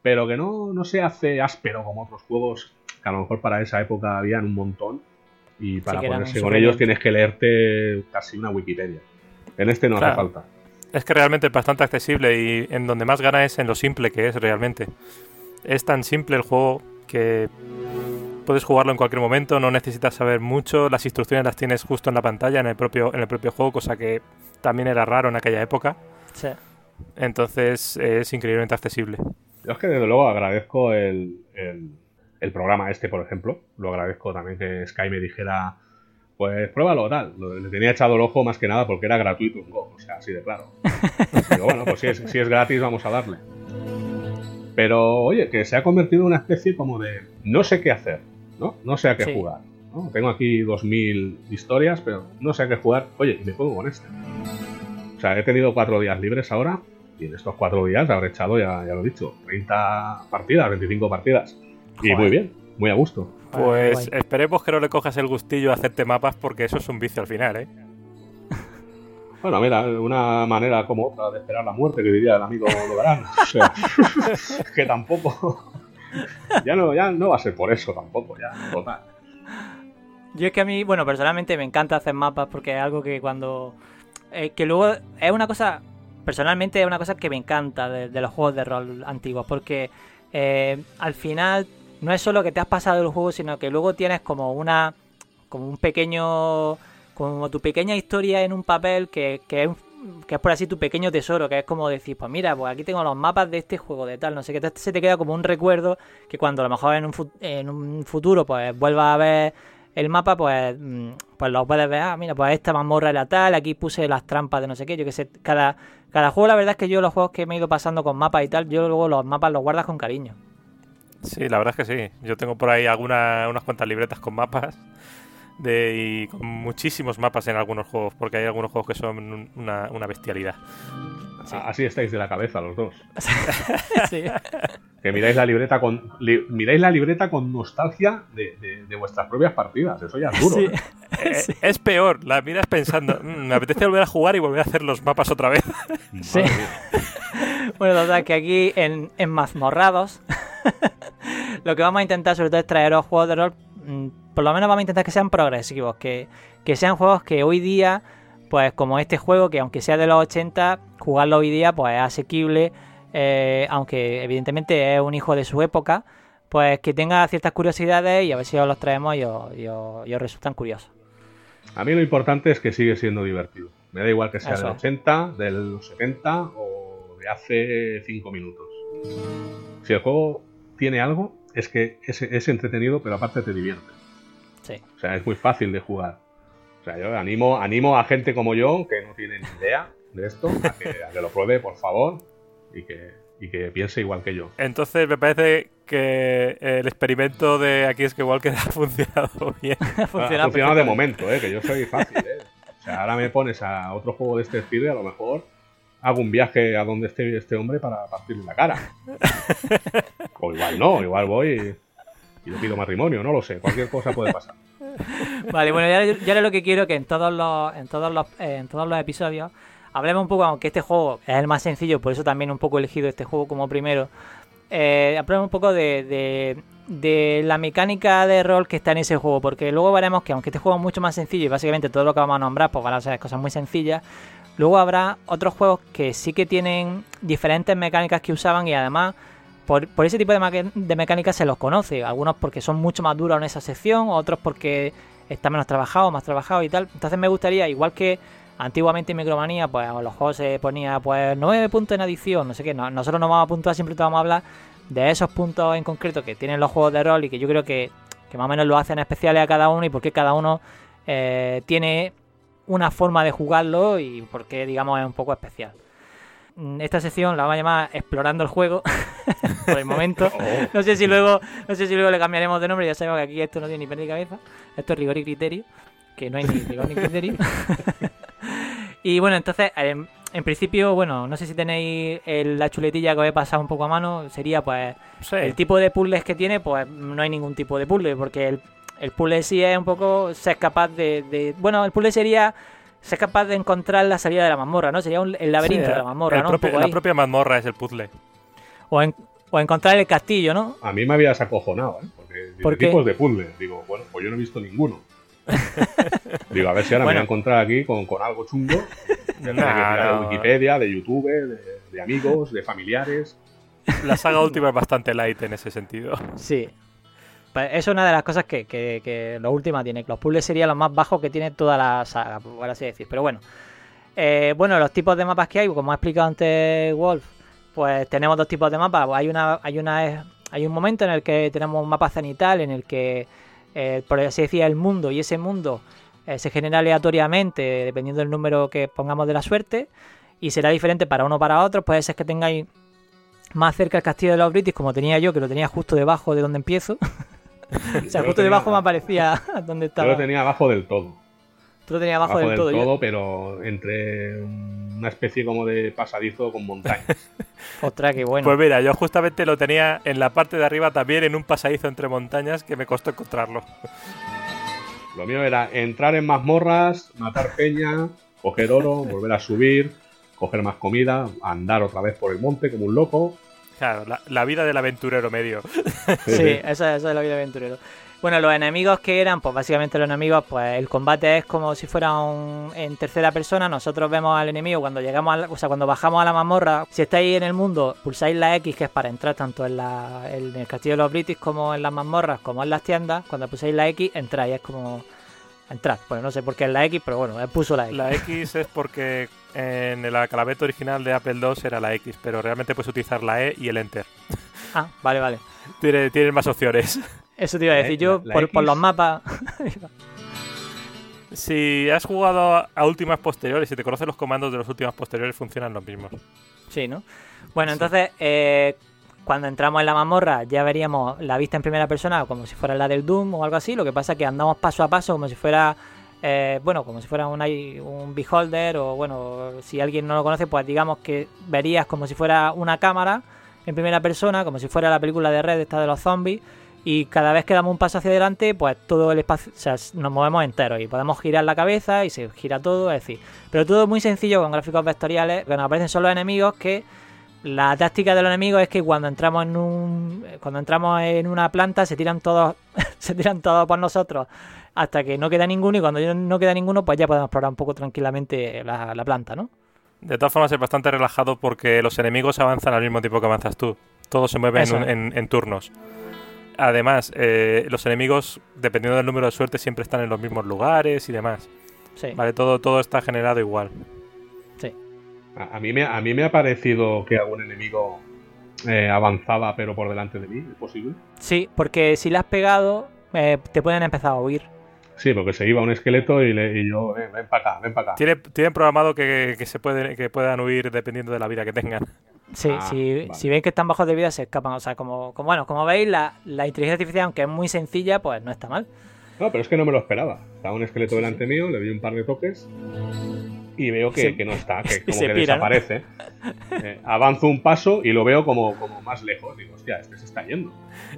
Pero que no, no se hace áspero como otros juegos que a lo mejor para esa época habían un montón. Y para eran ponerse con ellos tienes que leerte casi una Wikipedia. En este no hace falta. Es que realmente es bastante accesible y en donde más gana es en lo simple que es realmente. Es tan simple el juego que puedes jugarlo en cualquier momento, no necesitas saber mucho, las instrucciones las tienes justo en la pantalla, en el propio, en el propio juego, cosa que también era raro en aquella época. Sí. Entonces es increíblemente accesible. Yo es que desde luego agradezco el, el- el programa este, por ejemplo. Lo agradezco también que Sky me dijera, pues pruébalo tal. Le tenía echado el ojo más que nada porque era gratuito un Go, o sea, así de claro. Digo, bueno, pues si es, si es gratis vamos a darle. Pero oye, que se ha convertido en una especie como de no sé qué hacer, ¿no? No sé a qué Sí. jugar. ¿no? Tengo aquí 2000 historias, pero no sé a qué jugar. Oye, y me pongo con este. O sea, he tenido cuatro días libres ahora y en estos cuatro días habré echado, ya, ya lo he dicho, 30 partidas, 25 partidas. Y muy bien, muy a gusto. Pues guay. esperemos que no le cojas el gustillo a hacerte mapas porque eso es un vicio al final, ¿eh? Bueno, mira, una manera como otra de esperar la muerte, que diría el amigo Logarán. O sea, que tampoco. Ya no, ya no va a ser por eso tampoco, ya, total. Yo es que a mí, bueno, personalmente me encanta hacer mapas porque es algo que cuando... eh, que luego es una cosa, personalmente es una cosa que me encanta de, de los juegos de rol antiguos porque eh, al final no es solo que te has pasado el juego, sino que luego tienes como una... como un pequeño... como tu pequeña historia en un papel que, que es que es por así tu pequeño tesoro, que es como decir, pues mira, pues aquí tengo los mapas de este juego, de tal, no sé qué, se te queda como un recuerdo que cuando a lo mejor en un, en un futuro pues vuelvas a ver el mapa, pues, mm, pues lo puedes ver, ah, mira, pues esta mazmorra era tal, aquí puse las trampas de no sé qué, yo que sé, cada, cada juego la verdad es que yo los juegos que me he ido pasando con mapas y tal, yo luego los mapas los guardas con cariño. Sí, la verdad es que sí. Yo tengo por ahí alguna, unas cuantas libretas con mapas de, y con muchísimos mapas en algunos juegos, porque hay algunos juegos que son un- una, una bestialidad. Así estáis de la cabeza los dos. sí. Que miráis la libreta con li- miráis la libreta con nostalgia de, de- de vuestras propias partidas. Eso ya es duro. Sí. ¿eh? Eh, Es peor, la miras pensando, "Mm, me apetece volver a jugar y volver a hacer los mapas otra vez. Sí. Bueno, total, que aquí en, en Mazmorrados lo que vamos a intentar sobre todo es traeros juegos de rol, mm, por lo menos vamos a intentar que sean progresivos, que, que sean juegos que hoy día, pues como este juego, que aunque sea de los 80, jugarlo hoy día pues es asequible, eh, aunque evidentemente es un hijo de su época, pues que tenga ciertas curiosidades y a ver si os los traemos y os, y os- y os resultan curiosos. A mí lo importante es que sigue siendo divertido. Me da igual que sea Eso del es. 80, de los 70 o de hace 5 minutos. Si el juego tiene algo, es que es, es entretenido, pero aparte te divierte. Sí. O sea, es muy fácil de jugar. O sea, yo animo, animo a gente como yo, que no tiene ni idea de esto, a que, a que lo pruebe, por favor, y que, y que piense igual que yo. Entonces me parece que el experimento de aquí es que Walker ha funcionado bien. Ha funcionado, de momento, ¿eh? que yo soy fácil. ¿eh? O sea, ahora me pones a otro juego de este estilo y a lo mejor hago un viaje a donde esté este hombre para partirle la cara. o igual no, igual voy y, y le pido matrimonio, no lo sé. Cualquier cosa puede pasar. Vale, bueno, ya, ya lo que quiero que en todos los, en todos los, eh, en todos los episodios hablemos un poco, aunque este juego es el más sencillo, por eso también un poco elegido este juego como primero. Eh, hablemos un poco de, de, la mecánica de rol que está en ese juego, porque luego veremos que aunque este juego es mucho más sencillo y básicamente todo lo que vamos a nombrar pues van a ser cosas muy sencillas, luego habrá otros juegos que sí que tienen diferentes mecánicas que usaban y además por, ese tipo de, de, mecánicas se los conoce. Algunos porque son mucho más duros en esa sección, otros porque está menos trabajado, más trabajado y tal. Entonces me gustaría, igual que antiguamente en Micromanía, pues los juegos se ponía pues 9 puntos en adición, no sé qué. nosotros no vamos a puntuar, siempre te vamos a hablar de esos puntos en concreto que tienen los juegos de rol y que yo creo que, que más o menos lo hacen especiales a cada uno y porque cada uno eh, tiene una forma de jugarlo y porque digamos es un poco especial. Mm, esta sección la vamos a llamar Explorando el juego por el momento. Oh. No sé si luego no sé si luego le cambiaremos de nombre, ya sabemos que aquí esto no tiene ni pena ni cabeza. Esto es rigor y criterio, que no hay ni rigor ni criterio. y bueno, entonces en, principio, bueno, no sé si tenéis la chuletilla que os he pasado un poco a mano, sería pues el tipo de puzzles que tiene, pues no hay ningún tipo de puzzle, porque el, el puzzle sí es un poco ser capaz de, de bueno, el puzzle sería ser capaz de encontrar la salida de la mazmorra, ¿no? Sería el laberinto de la mazmorra, ¿no? la propia mazmorra es el puzzle. O, encontrar el castillo, ¿no? A mí me habías acojonado, ¿eh? Porque ¿Por tipos de puzzle. Digo, bueno, pues yo no he visto ninguno. Digo, a ver si ahora me voy a encontrar aquí con, algo chungo. De Wikipedia, de YouTube, de, amigos, de familiares. La saga última es bastante light en ese sentido. Sí, pues eso es una de las cosas que, que, que lo última tiene. Los puzzles sería lo más bajo que tiene toda la saga, por así decir. Pero bueno. Eh, bueno, los tipos de mapas que hay, como ha explicado antes Wolf, pues tenemos dos tipos de mapas. Hay una, hay una, hay un momento en el que tenemos un mapa cenital, en el que, eh, por así decir, el mundo y ese mundo eh, se genera aleatoriamente, dependiendo del número que pongamos de la suerte, y será diferente para uno o para otro. Puede ser que tengáis más cerca el castillo de los British, como tenía yo, que lo tenía justo debajo de donde empiezo. o sea, justo debajo me aparecía donde estaba. Yo lo tenía abajo del todo. Tú lo tenías abajo, del, todo. todo pero entre una especie como de pasadizo con montañas. Ostras, qué bueno. Pues mira, yo justamente lo tenía en la parte de arriba también, en un pasadizo entre montañas, que me costó encontrarlo. Lo mío era entrar en mazmorras, matar peña, coger oro, volver a subir, coger más comida, andar otra vez por el monte como un loco, Claro, la, vida del aventurero medio. sí, esa, es la vida del aventurero. Bueno, los enemigos que eran, pues básicamente los enemigos, pues el combate es como si fuera un, en tercera persona. Nosotros vemos al enemigo cuando llegamos, a o sea, cuando bajamos a la mazmorra. Si estáis en el mundo, pulsáis la X, que es para entrar tanto en, la, en el castillo de los British como en las mazmorras, como en las tiendas. Cuando pulsáis la X, entráis. Es como entrar. Bueno, no sé por qué es la X, pero bueno, puso la X. La X es porque en el alfabeto original de Apple II era la X, pero realmente puedes utilizar la E y el Enter. Ah, vale, vale. Tienes más opciones. Eso te iba a decir yo, por, los mapas. si has jugado a últimas posteriores, si te conoces los comandos de los últimas posteriores, funcionan los mismos. Sí, ¿no? Bueno, entonces, eh, cuando entramos en la mazmorra ya veríamos la vista en primera persona como si fuera la del Doom o algo así. Lo que pasa es que andamos paso a paso como si fuera, eh, bueno, como si fuera un, beholder o bueno, si alguien no lo conoce, pues digamos que verías como si fuera una cámara en primera persona, como si fuera la película de Red esta de los zombies. Y cada vez que damos un paso hacia adelante, pues todo el espacio, o sea, nos movemos enteros y podemos girar la cabeza y se gira todo, es decir, pero todo muy sencillo con gráficos vectoriales, que nos aparecen solo enemigos que la táctica de los enemigos es que cuando entramos en un cuando entramos en una planta se tiran todos se tiran todos por nosotros hasta que no queda ninguno y cuando no queda ninguno pues ya podemos explorar un poco tranquilamente la, planta, ¿no? De todas formas es bastante relajado porque los enemigos avanzan al mismo tiempo que avanzas tú. Todos se mueven en, turnos. Además, eh, los enemigos, dependiendo del número de suerte, siempre están en los mismos lugares y demás. Sí. Vale, todo, todo está generado igual. A, mí, me, a mí me ha parecido que algún enemigo eh, avanzaba pero por delante de mí, ¿es posible? Sí, porque si le has pegado eh, te pueden empezar a huir. Sí, porque se iba un esqueleto y, le, y yo, ven para acá, ven para acá. Tienen programado que, se pueden, que puedan huir dependiendo de la vida que tengan. Sí, Ah, si, vale. si veis que están bajos de vida se escapan. O sea, como, como bueno, como veis, la, la inteligencia artificial, aunque es muy sencilla, pues no está mal. No, pero es que no me lo esperaba. Estaba un esqueleto delante mío, le di un par de toques y veo que, Se- que no está, que como se que pira, ¿no? desaparece. Eh, avanzo un paso y lo veo como, como más lejos. Digo, hostia, este se está yendo.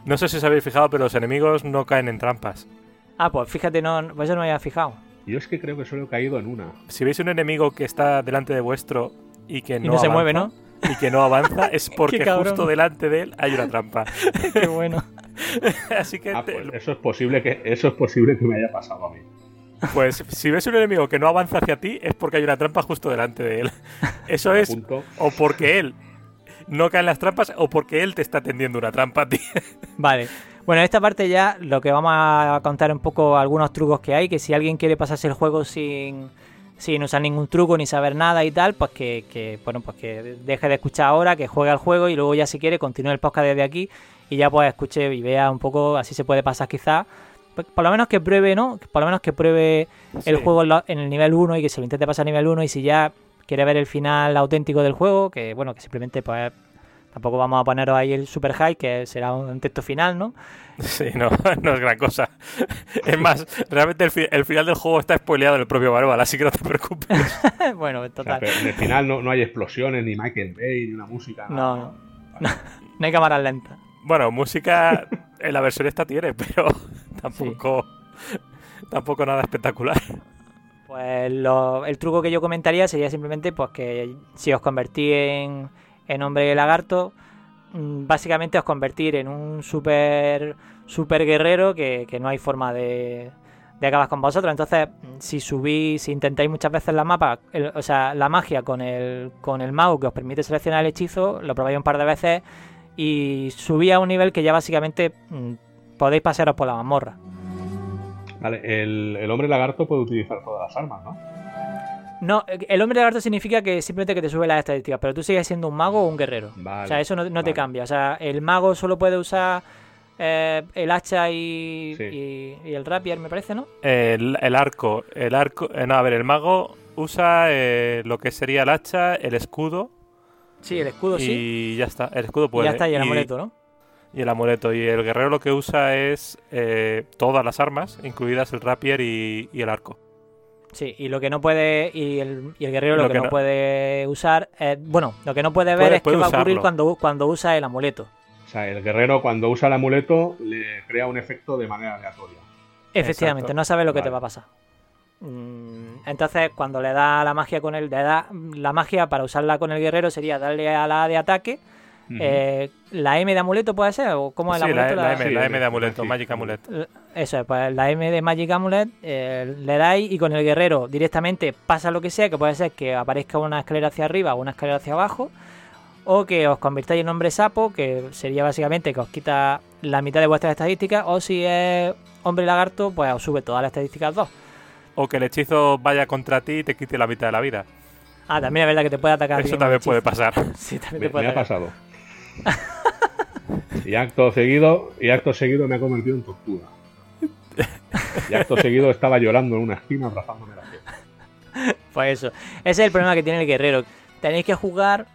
No sé si os habéis fijado, pero los enemigos no caen en trampas. Ah, pues fíjate, no, pues no me había fijado. Yo es que creo que solo he caído en una. Si veis un enemigo que está delante de vuestro y que no, no se avanza- mueve, ¿no? Y que no avanza, es porque justo delante de él hay una trampa. Qué bueno. Así que, Ah, te- pues eso es posible que eso es posible que me haya pasado a mí. Pues si ves un enemigo que no avanza hacia ti, es porque hay una trampa justo delante de él. Eso es o porque él no cae en las trampas o porque él te está tendiendo una trampa a ti. Vale. Bueno, en esta parte ya lo que vamos a contar un poco algunos trucos que hay, que si alguien quiere pasarse el juego sin, sin usar ningún truco ni saber nada y tal, pues que, que, bueno, pues que deje de escuchar ahora, que juegue al juego y luego ya si quiere continúe el podcast desde aquí y ya pues escuche y vea un poco, así se puede pasar quizás. Por lo menos que pruebe, ¿no? Por lo menos que pruebe el juego en, el nivel 1 y que se lo intente pasar a nivel 1 y si ya quiere ver el final auténtico del juego, que bueno, que simplemente pues tampoco vamos a poneros ahí el super high, que será un texto final, ¿no? Sí, no, no es gran cosa. Es más, realmente el, fi- el final del juego está spoileado en el propio Barbal, así que no te preocupes. bueno, en O sea, total. pero en el final no, no hay explosiones, ni Michael Bay, ni una música. No, nada, no. No hay cámaras lentas. Bueno, música en la versión esta tiene, pero tampoco, tampoco nada espectacular. Pues lo- el truco que yo comentaría sería simplemente pues que si os convertís en, en hombre lagarto, mm, básicamente os convertir en un super, super guerrero que, que no hay forma de, de acabar con vosotros. Entonces, si subís, si intentáis muchas veces la mapa, el- o sea, la magia con el, con el mago que os permite seleccionar el hechizo, lo probáis un par de veces y subís a un nivel que ya básicamente mm, podéis pasaros por la mazmorra. Vale, el, el hombre lagarto puede utilizar todas las armas, ¿no? No, el hombre lagarto significa que simplemente que te sube las estadísticas, pero tú sigues siendo un mago o un guerrero. Vale, o sea, eso no, no te cambia. O sea, el mago solo puede usar eh, el hacha y, Sí. y- y el rapier, me parece, ¿no? El, el arco, el arco, eh, no, a ver, el mago usa eh, lo que sería el hacha, el escudo Sí, el escudo y sí. ya está. El escudo Y puede. ya está, y el amuleto, ¿no? Y el amuleto. Y el guerrero lo que usa es eh, todas las armas, incluidas el rapier y, y el arco. Sí, y lo que no puede. Y el, y el guerrero lo, Lo que, que no, no- puede usar. es- bueno, lo que no puede ver Puede- es qué puede va a ocurrir cuando, cuando usa el amuleto. O sea, el guerrero cuando usa el amuleto le crea un efecto de manera aleatoria. Efectivamente, Exacto. no sabe lo que te va a pasar. Mm, Entonces, cuando le da la magia con el. Le da la magia para usarla con el guerrero sería darle a la de ataque. Eh, la M de amuleto puede ser, o como el Sí, la, amuleto. la M, la la M de amuleto, sí, Magic. Amulet. Eso es, pues la M de Magic Amulet eh, le dais y con el guerrero directamente pasa lo que sea, que puede ser que aparezca una escalera hacia arriba o una escalera hacia abajo, o que os convirtáis en hombre sapo, que sería básicamente que os quita la mitad de vuestras estadísticas, o si es hombre lagarto, pues os sube todas las estadísticas 2. O que el hechizo vaya contra ti y te quite la mitad de la vida. Ah, también es verdad que te puede atacar. a ti Eso también puede pasar. Sí, también Me, te puede me ha pasado. Y acto seguido, y acto seguido me ha convertido en tortuga. Y acto seguido estaba llorando en una esquina abrazándome la piel. Pues eso. Ese es el problema que tiene el guerrero. Tenéis que jugar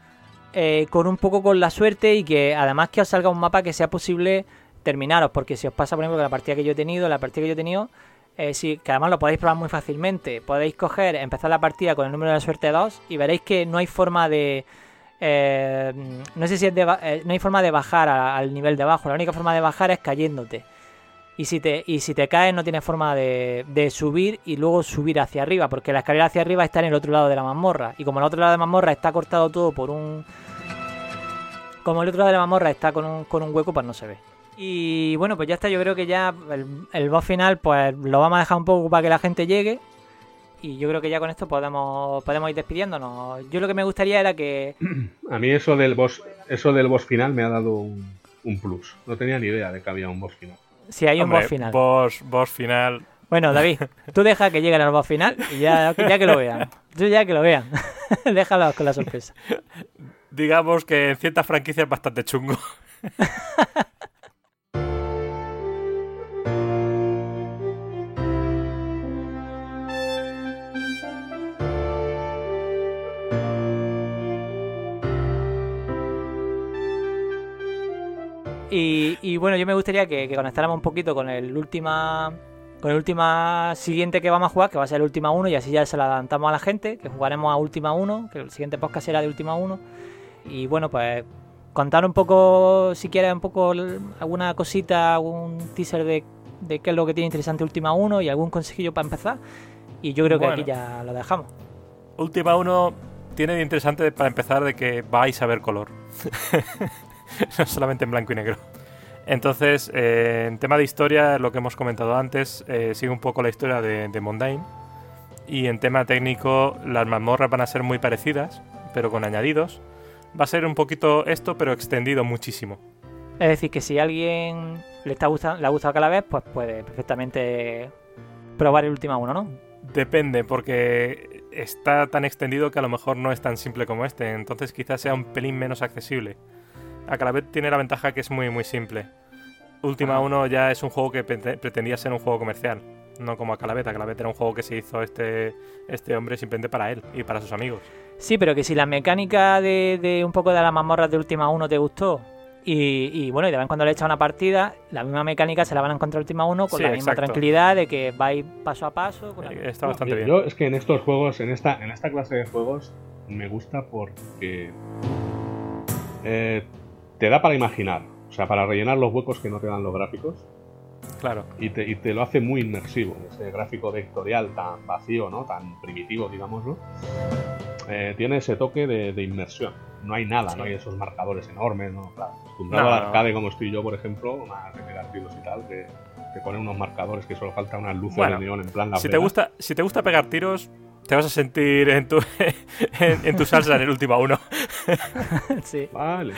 eh, con un poco con la suerte y que además que os salga un mapa que sea posible terminaros. Porque si os pasa, por ejemplo, que la partida que yo he tenido, la partida que yo he tenido, eh, sí, que además lo podéis probar muy fácilmente. Podéis coger, empezar la partida con el número de la suerte 2 y veréis que no hay forma de. eh, no sé si es de, eh, no hay forma de bajar al nivel de abajo. La única forma de bajar es cayéndote. Y si te, y si te caes no tienes forma de, de subir y luego subir hacia arriba, porque la escalera hacia arriba está en el otro lado de la mazmorra. Y como el otro lado de la mazmorra está cortado todo por un... Como el otro lado de la mazmorra está con un, con un hueco, pues no se ve. Y bueno, pues ya está, yo creo que ya el, el boss final pues lo vamos a dejar un poco para que la gente llegue. Y yo creo que ya con esto podemos, podemos ir despidiéndonos. Yo lo que me gustaría era que... A mí eso del boss, eso del boss final me ha dado un, un plus. No tenía ni idea de que había un boss final. Si hay un Hombre, boss final. Boss, boss final. Bueno, David, tú deja que lleguen al boss final y ya, ya que lo vean. Tú ya que lo vean. Déjalos con la sorpresa. Digamos que en ciertas franquicias es bastante chungo. y bueno, yo me gustaría que, que conectáramos un poquito con el última con el última siguiente que vamos a jugar, que va a ser el última 1, y así ya se la adelantamos a la gente, que jugaremos a última 1, que el siguiente podcast será de última 1. Y bueno, pues contar un poco, si quieres, un poco alguna cosita, algún teaser de, de qué es lo que tiene interesante última 1 y algún consejillo para empezar. Y yo creo que aquí ya lo dejamos. Última 1 tiene de interesante para empezar de que vais a ver color. no solamente en blanco y negro. Entonces, eh, en tema de historia, lo que hemos comentado antes, eh, sigue un poco la historia de, de Mondain. Y en tema técnico, las mazmorras van a ser muy parecidas, pero con añadidos. Va a ser un poquito esto, pero extendido muchísimo. Es decir, que si a alguien le, está gustando, le ha gustado Calavés, pues puede perfectamente probar el última 1, ¿no? Depende, porque está tan extendido que a lo mejor no es tan simple como este, entonces quizás sea un pelín menos accesible. Acalavet tiene la ventaja que es muy muy simple. Última Ah. 1 ya es un juego que prete- pretendía ser un juego comercial, no como Acalavet. Acalavet era un juego que se hizo este, este hombre simplemente para él y para sus amigos. Sí, pero que si la mecánica de, de un poco de las mazmorras de última 1 te gustó y, y bueno, y de vez en cuando le echas una partida, la misma mecánica se la van a encontrar última 1 con Sí, la misma exacto. tranquilidad de que vais paso a paso. con la- Eh, Está bastante yo, bien. yo es que en estos juegos, en esta, en esta clase de juegos, me gusta porque eh, te da para imaginar, o sea, para rellenar los huecos que no te dan los gráficos Claro. y te, y te lo hace muy inmersivo. Ese gráfico vectorial tan vacío, ¿no? Tan primitivo, digámoslo. eh, tiene ese toque de, de inmersión. No hay nada, no hay esos marcadores enormes, ¿no? Claro, acostumbrado No, al no. arcade como estoy yo, por ejemplo, más de pegar tiros y tal, que te ponen unos marcadores que solo falta unas luces Bueno, de neón en plan las Si te, gusta, si te gusta pegar tiros, te vas a sentir en tu, en, en tu salsa en el última 1. sí. Vale.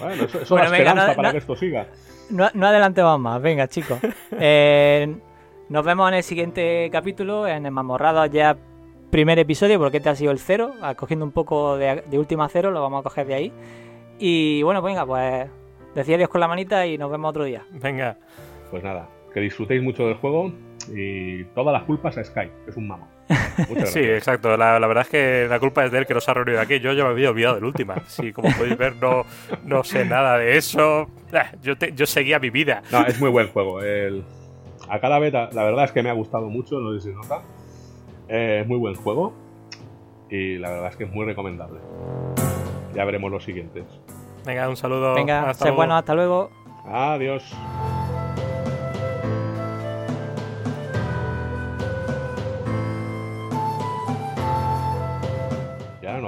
Bueno, eso, eso Bueno, da venga, esperanza no- para no- que esto siga. No, no adelantemos más, venga chicos. Eh, nos vemos en el siguiente capítulo, en el Mamorrado ya primer episodio, porque este ha sido el cero, ah, cogiendo un poco de, de última cero, lo vamos a coger de ahí. Y bueno, pues venga, pues decía adiós con la manita y nos vemos otro día. Venga. Pues nada, que disfrutéis mucho del juego y todas las culpas a Sky, que es un mamo. Sí, exacto. La, la verdad es que la culpa es de él que nos ha reunido aquí. Yo ya me había olvidado del última. Sí, como podéis ver, no, no sé nada de eso. Ah, Yo, te- yo seguía mi vida. No, es muy buen juego. El... A cada beta, la verdad es que me ha gustado mucho, no sé si nota. Eh, es muy buen juego y la verdad es que es muy recomendable. Ya veremos los siguientes. Venga, un saludo. Venga, Hasta sé luego. bueno, hasta luego. Adiós.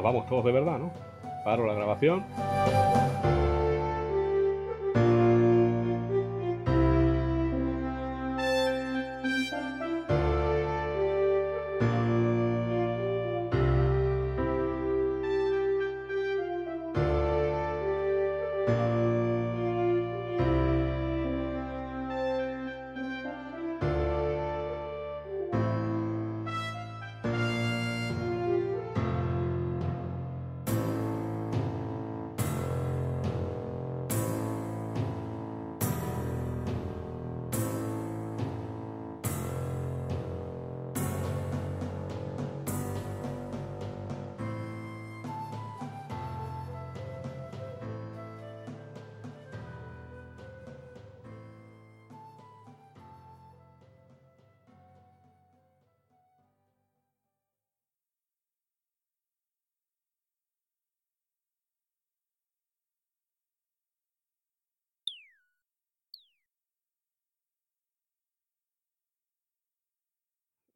Vamos todos de verdad, ¿no? Paro la grabación.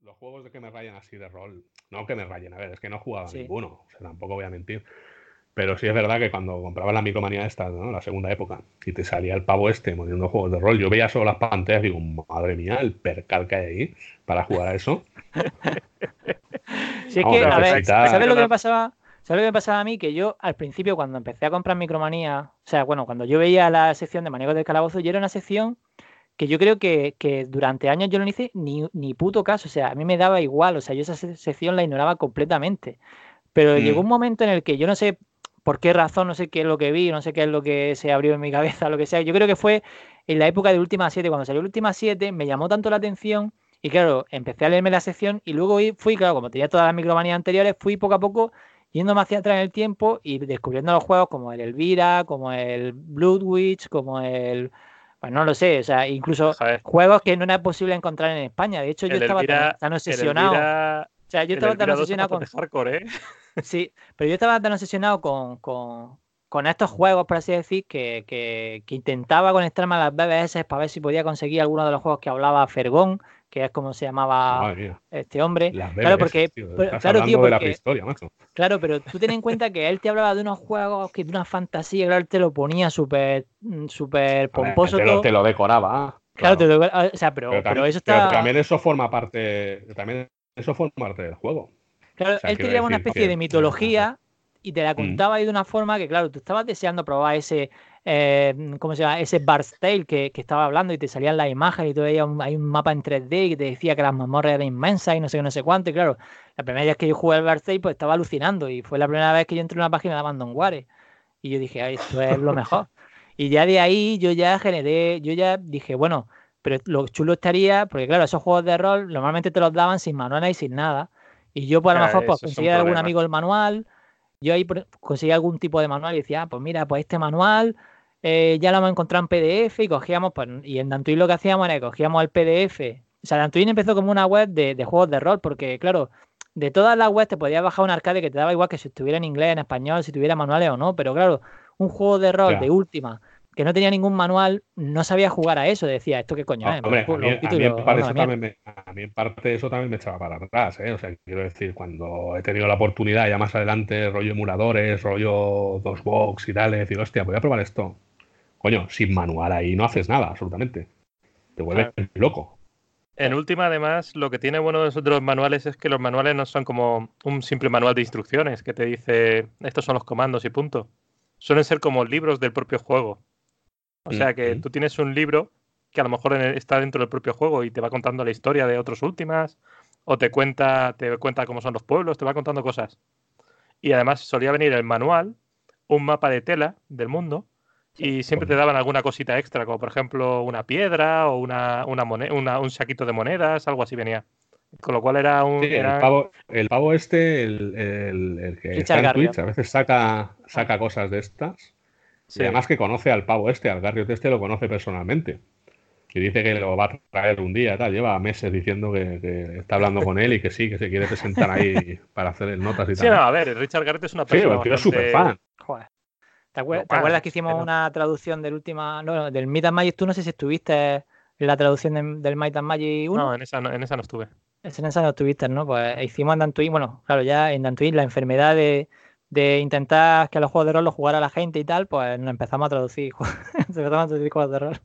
Los juegos de que me rayan así de rol, no que me rayen, a ver, es que no he jugado a Sí. ninguno, o sea, tampoco voy a mentir. Pero sí es verdad que cuando compraba la micromanía esta, ¿no? La segunda época, y te salía el pavo este poniendo juegos de rol, yo veía solo las pantallas y digo, madre mía, el percal que hay ahí para jugar a eso. Si es que, a a ver, ¿sabes lo que me pasaba? ¿Sabes lo que me pasaba a mí? Que yo al principio cuando empecé a comprar Micromanía, o sea, bueno, cuando yo veía la sección de Manejos del Calabozo, yo era una sección que yo creo que, que durante años yo no hice ni, ni puto caso, o sea, a mí me daba igual, o sea, yo esa se- sección la ignoraba completamente. Pero Mm. llegó un momento en el que yo no sé por qué razón, no sé qué es lo que vi, no sé qué es lo que se abrió en mi cabeza, lo que sea. Yo creo que fue en la época de Última 7, cuando salió Última 7, me llamó tanto la atención y claro, empecé a leerme la sección y luego fui, claro, como tenía todas las micromanías anteriores, fui poco a poco yéndome hacia atrás en el tiempo y descubriendo los juegos como el Elvira, como el Blood Witch, como el... Pues no lo sé, o sea, incluso juegos que no era posible encontrar en España. De hecho, yo estaba tan, obsesionado. o sea, yo estaba tan obsesionado con... Hardcore, ¿eh? Sí, pero yo estaba tan obsesionado con, con, estos juegos, por así decir, que, que, que, intentaba conectarme a las BBS para ver si podía conseguir alguno de los juegos que hablaba Fergón, que es como se llamaba este hombre. claro, porque, claro, tío, Claro, pero tú ten en cuenta que él te hablaba de unos juegos que de una fantasía, claro, él te lo ponía súper mm, súper pomposo. Te lo, te lo decoraba. Claro, te lo, o sea, pero, pero, eso está... también eso forma parte, también eso forma parte del juego. Claro, él te llevaba una especie de mitología y te la mm. contaba ahí de una forma que, claro, tú estabas deseando probar ese, eh, ¿cómo se llama? Ese Bart's Tale que, que, estaba hablando y te salían las imágenes y todo hay un, hay un mapa en 3D que te decía que las mazmorras eran inmensas y no sé qué, no sé cuánto. Y claro, la primera vez que yo jugué al Bart's Tale, pues estaba alucinando y fue la primera vez que yo entré en una página de Abandonware. Y yo dije, Ay, esto es lo mejor. y ya de ahí yo ya generé, yo ya dije, bueno, pero lo chulo estaría, porque claro, esos juegos de rol normalmente te los daban sin manual y sin nada. Y yo, pues a lo mejor, pues, conseguía algún amigo el manual, yo ahí conseguía algún tipo de manual y decía, ah, pues mira, pues este manual eh, ya lo hemos encontrado en PDF y cogíamos, pues, y en Dantuin lo que hacíamos era que cogíamos el PDF. O sea, Dantuin empezó como una web de, juegos de rol, porque claro, de todas las webs te podías bajar un arcade que te daba igual que si estuviera en inglés, en español, si tuviera manuales o no, pero claro, un juego de rol de última que no tenía ningún manual, no sabía jugar a eso. Decía, ¿esto qué coño es? a, mí, en parte eso también me echaba para atrás. ¿eh? O sea, quiero decir, cuando he tenido la oportunidad, ya más adelante, rollo emuladores, rollo dos box y tal, decir, hostia, voy a probar esto. Coño, sin manual ahí no haces nada, absolutamente. Te vuelves loco. En última, además, lo que tiene bueno de los manuales es que los manuales no son como un simple manual de instrucciones que te dice estos son los comandos y punto. Suelen ser como libros del propio juego. O sea que tú tienes un libro que a lo mejor está dentro del propio juego y te va contando la historia de otros últimas, o te cuenta, te cuenta cómo son los pueblos, te va contando cosas. Y además solía venir el manual, un mapa de tela del mundo, y siempre te daban alguna cosita extra, como por ejemplo una piedra o una, una, un saquito de monedas, algo así venía. Con lo cual era un. el, pavo, este, el, el, que está en Twitch, a veces saca, saca cosas de estas. Y además que conoce al pavo este, al Garrio este, lo conoce personalmente. Y dice que lo va a traer un día, tal. Lleva meses diciendo que, está hablando con él y que sí, que se quiere presentar ahí para hacer notas y tal. Sí, no, a ver, Richard Garrett es una persona. Sí, es súper fan. Joder. ¿Te, acuerdas, que hicimos una traducción del última, no, del Might and Magic? Tú no sé si estuviste en la traducción del Might and Magic 1. No, en esa no, en esa no estuve. En esa no estuviste, ¿no? Pues hicimos en Dantuin, bueno, claro, ya en Dantuin la enfermedad de, de intentar que los juegos de rol los jugara la gente y tal, pues nos empezamos a traducir, empezamos a traducir juegos de rol.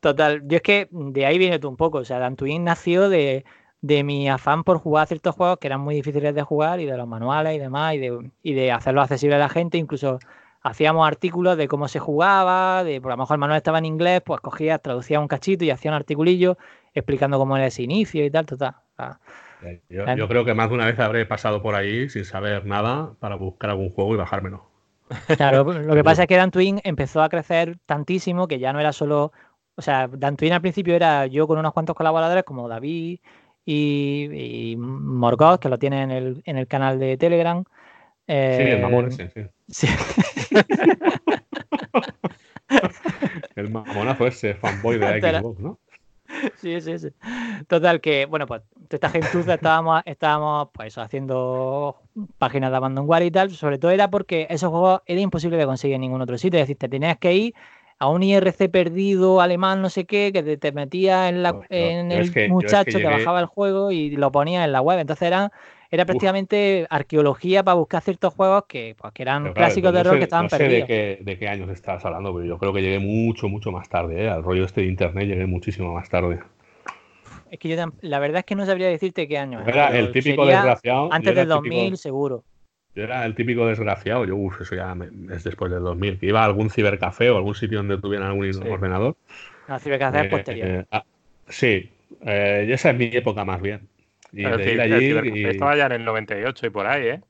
Total, yo es que de ahí viene tú un poco, o sea, Dantooine nació de, de mi afán por jugar ciertos juegos que eran muy difíciles de jugar y de los manuales y demás, y de, y de hacerlo accesible a la gente, incluso hacíamos artículos de cómo se jugaba, de por lo mejor el manual estaba en inglés, pues cogía, traducía un cachito y hacía un articulillo explicando cómo era ese inicio y tal, total. Yo, creo que más de una vez habré pasado por ahí sin saber nada para buscar algún juego y bajármelo. Claro, lo que pasa es que Dantwin empezó a crecer tantísimo que ya no era solo. O sea, Dantwin al principio era yo con unos cuantos colaboradores como David y, Morgoth, que lo tiene en el, en el canal de Telegram. sí, el mamón eh, ese, sí. el mamonazo ese, fanboy de Xbox, ¿no? Sí, sí, sí. Total, que, bueno, pues esta gentuza estábamos, estábamos pues haciendo páginas de Abandonware y tal, sobre todo era porque esos juegos era imposible de conseguir en ningún otro sitio, es decir, te tenías que ir a un IRC perdido alemán, no sé qué, que te, metía en, la, en el muchacho que, bajaba el juego y lo ponía en la web. Entonces eran era prácticamente arqueología para buscar ciertos juegos que, pues, eran clásicos de rol que estaban no sé De qué, de qué años estás hablando, pero yo creo que llegué mucho, mucho más tarde. ¿eh? Al rollo este de internet llegué muchísimo más tarde. Es que yo la verdad es que no sabría decirte qué año. Era el típico desgraciado. Antes del 2000, seguro. Yo era el típico desgraciado, yo, uff, eso ya es después del 2000, que iba a algún cibercafé o algún sitio donde tuvieran algún ordenador. No, cibercafé es eh, posterior. Eh, ah, sí, eh, esa es mi época más bien. Y allí Estaba ya en el 98 y por ahí, ¿eh?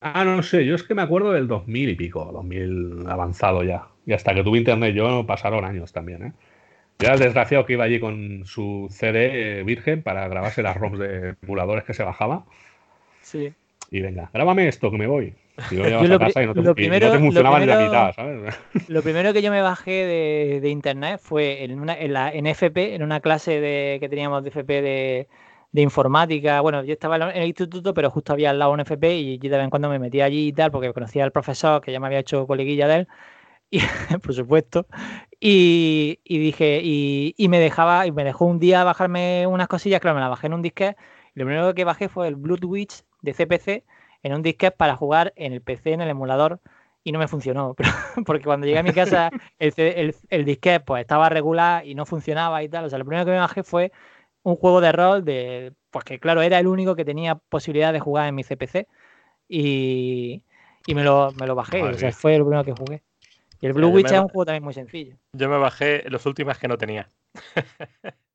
Ah, no sé, yo es que me acuerdo del 2000 y pico, 2000 avanzado ya. Y hasta que tuve internet yo pasaron años también, ¿eh? Yo era el desgraciado que iba allí con su CD virgen para grabarse las ROMs de emuladores que se bajaba. Sí. Y venga, grábame esto, que me voy. Y Yo lo casa y no te, lo y primero- no te lo funcionaba ni la mitad, ¿sabes? Lo primero que yo me bajé de, de internet fue en, una, en, la, en FP, en una clase de, que teníamos de FP de, de informática. Bueno, yo estaba en el instituto, pero justo había al lado un FP y yo de vez en cuando me metía allí y tal, porque conocía al profesor que ya me había hecho coleguilla de él, y, por supuesto. Y, y dije, y, y me dejaba, y me dejó un día bajarme unas cosillas, claro, me las bajé en un disquete. Y lo primero que bajé fue el Blood Witch de CPC en un disquete para jugar en el PC, en el emulador, y no me funcionó. Pero, porque cuando llegué a mi casa, el, el, el disquete pues, estaba regular y no funcionaba y tal. O sea, lo primero que me bajé fue un juego de rol de. Pues que claro, era el único que tenía posibilidad de jugar en mi CPC. Y, y me, lo, me lo bajé. Madre o sea, fue lo primero que jugué. Y el Blue yo Witch es un juego también muy sencillo. Yo me bajé las últimas que no tenía.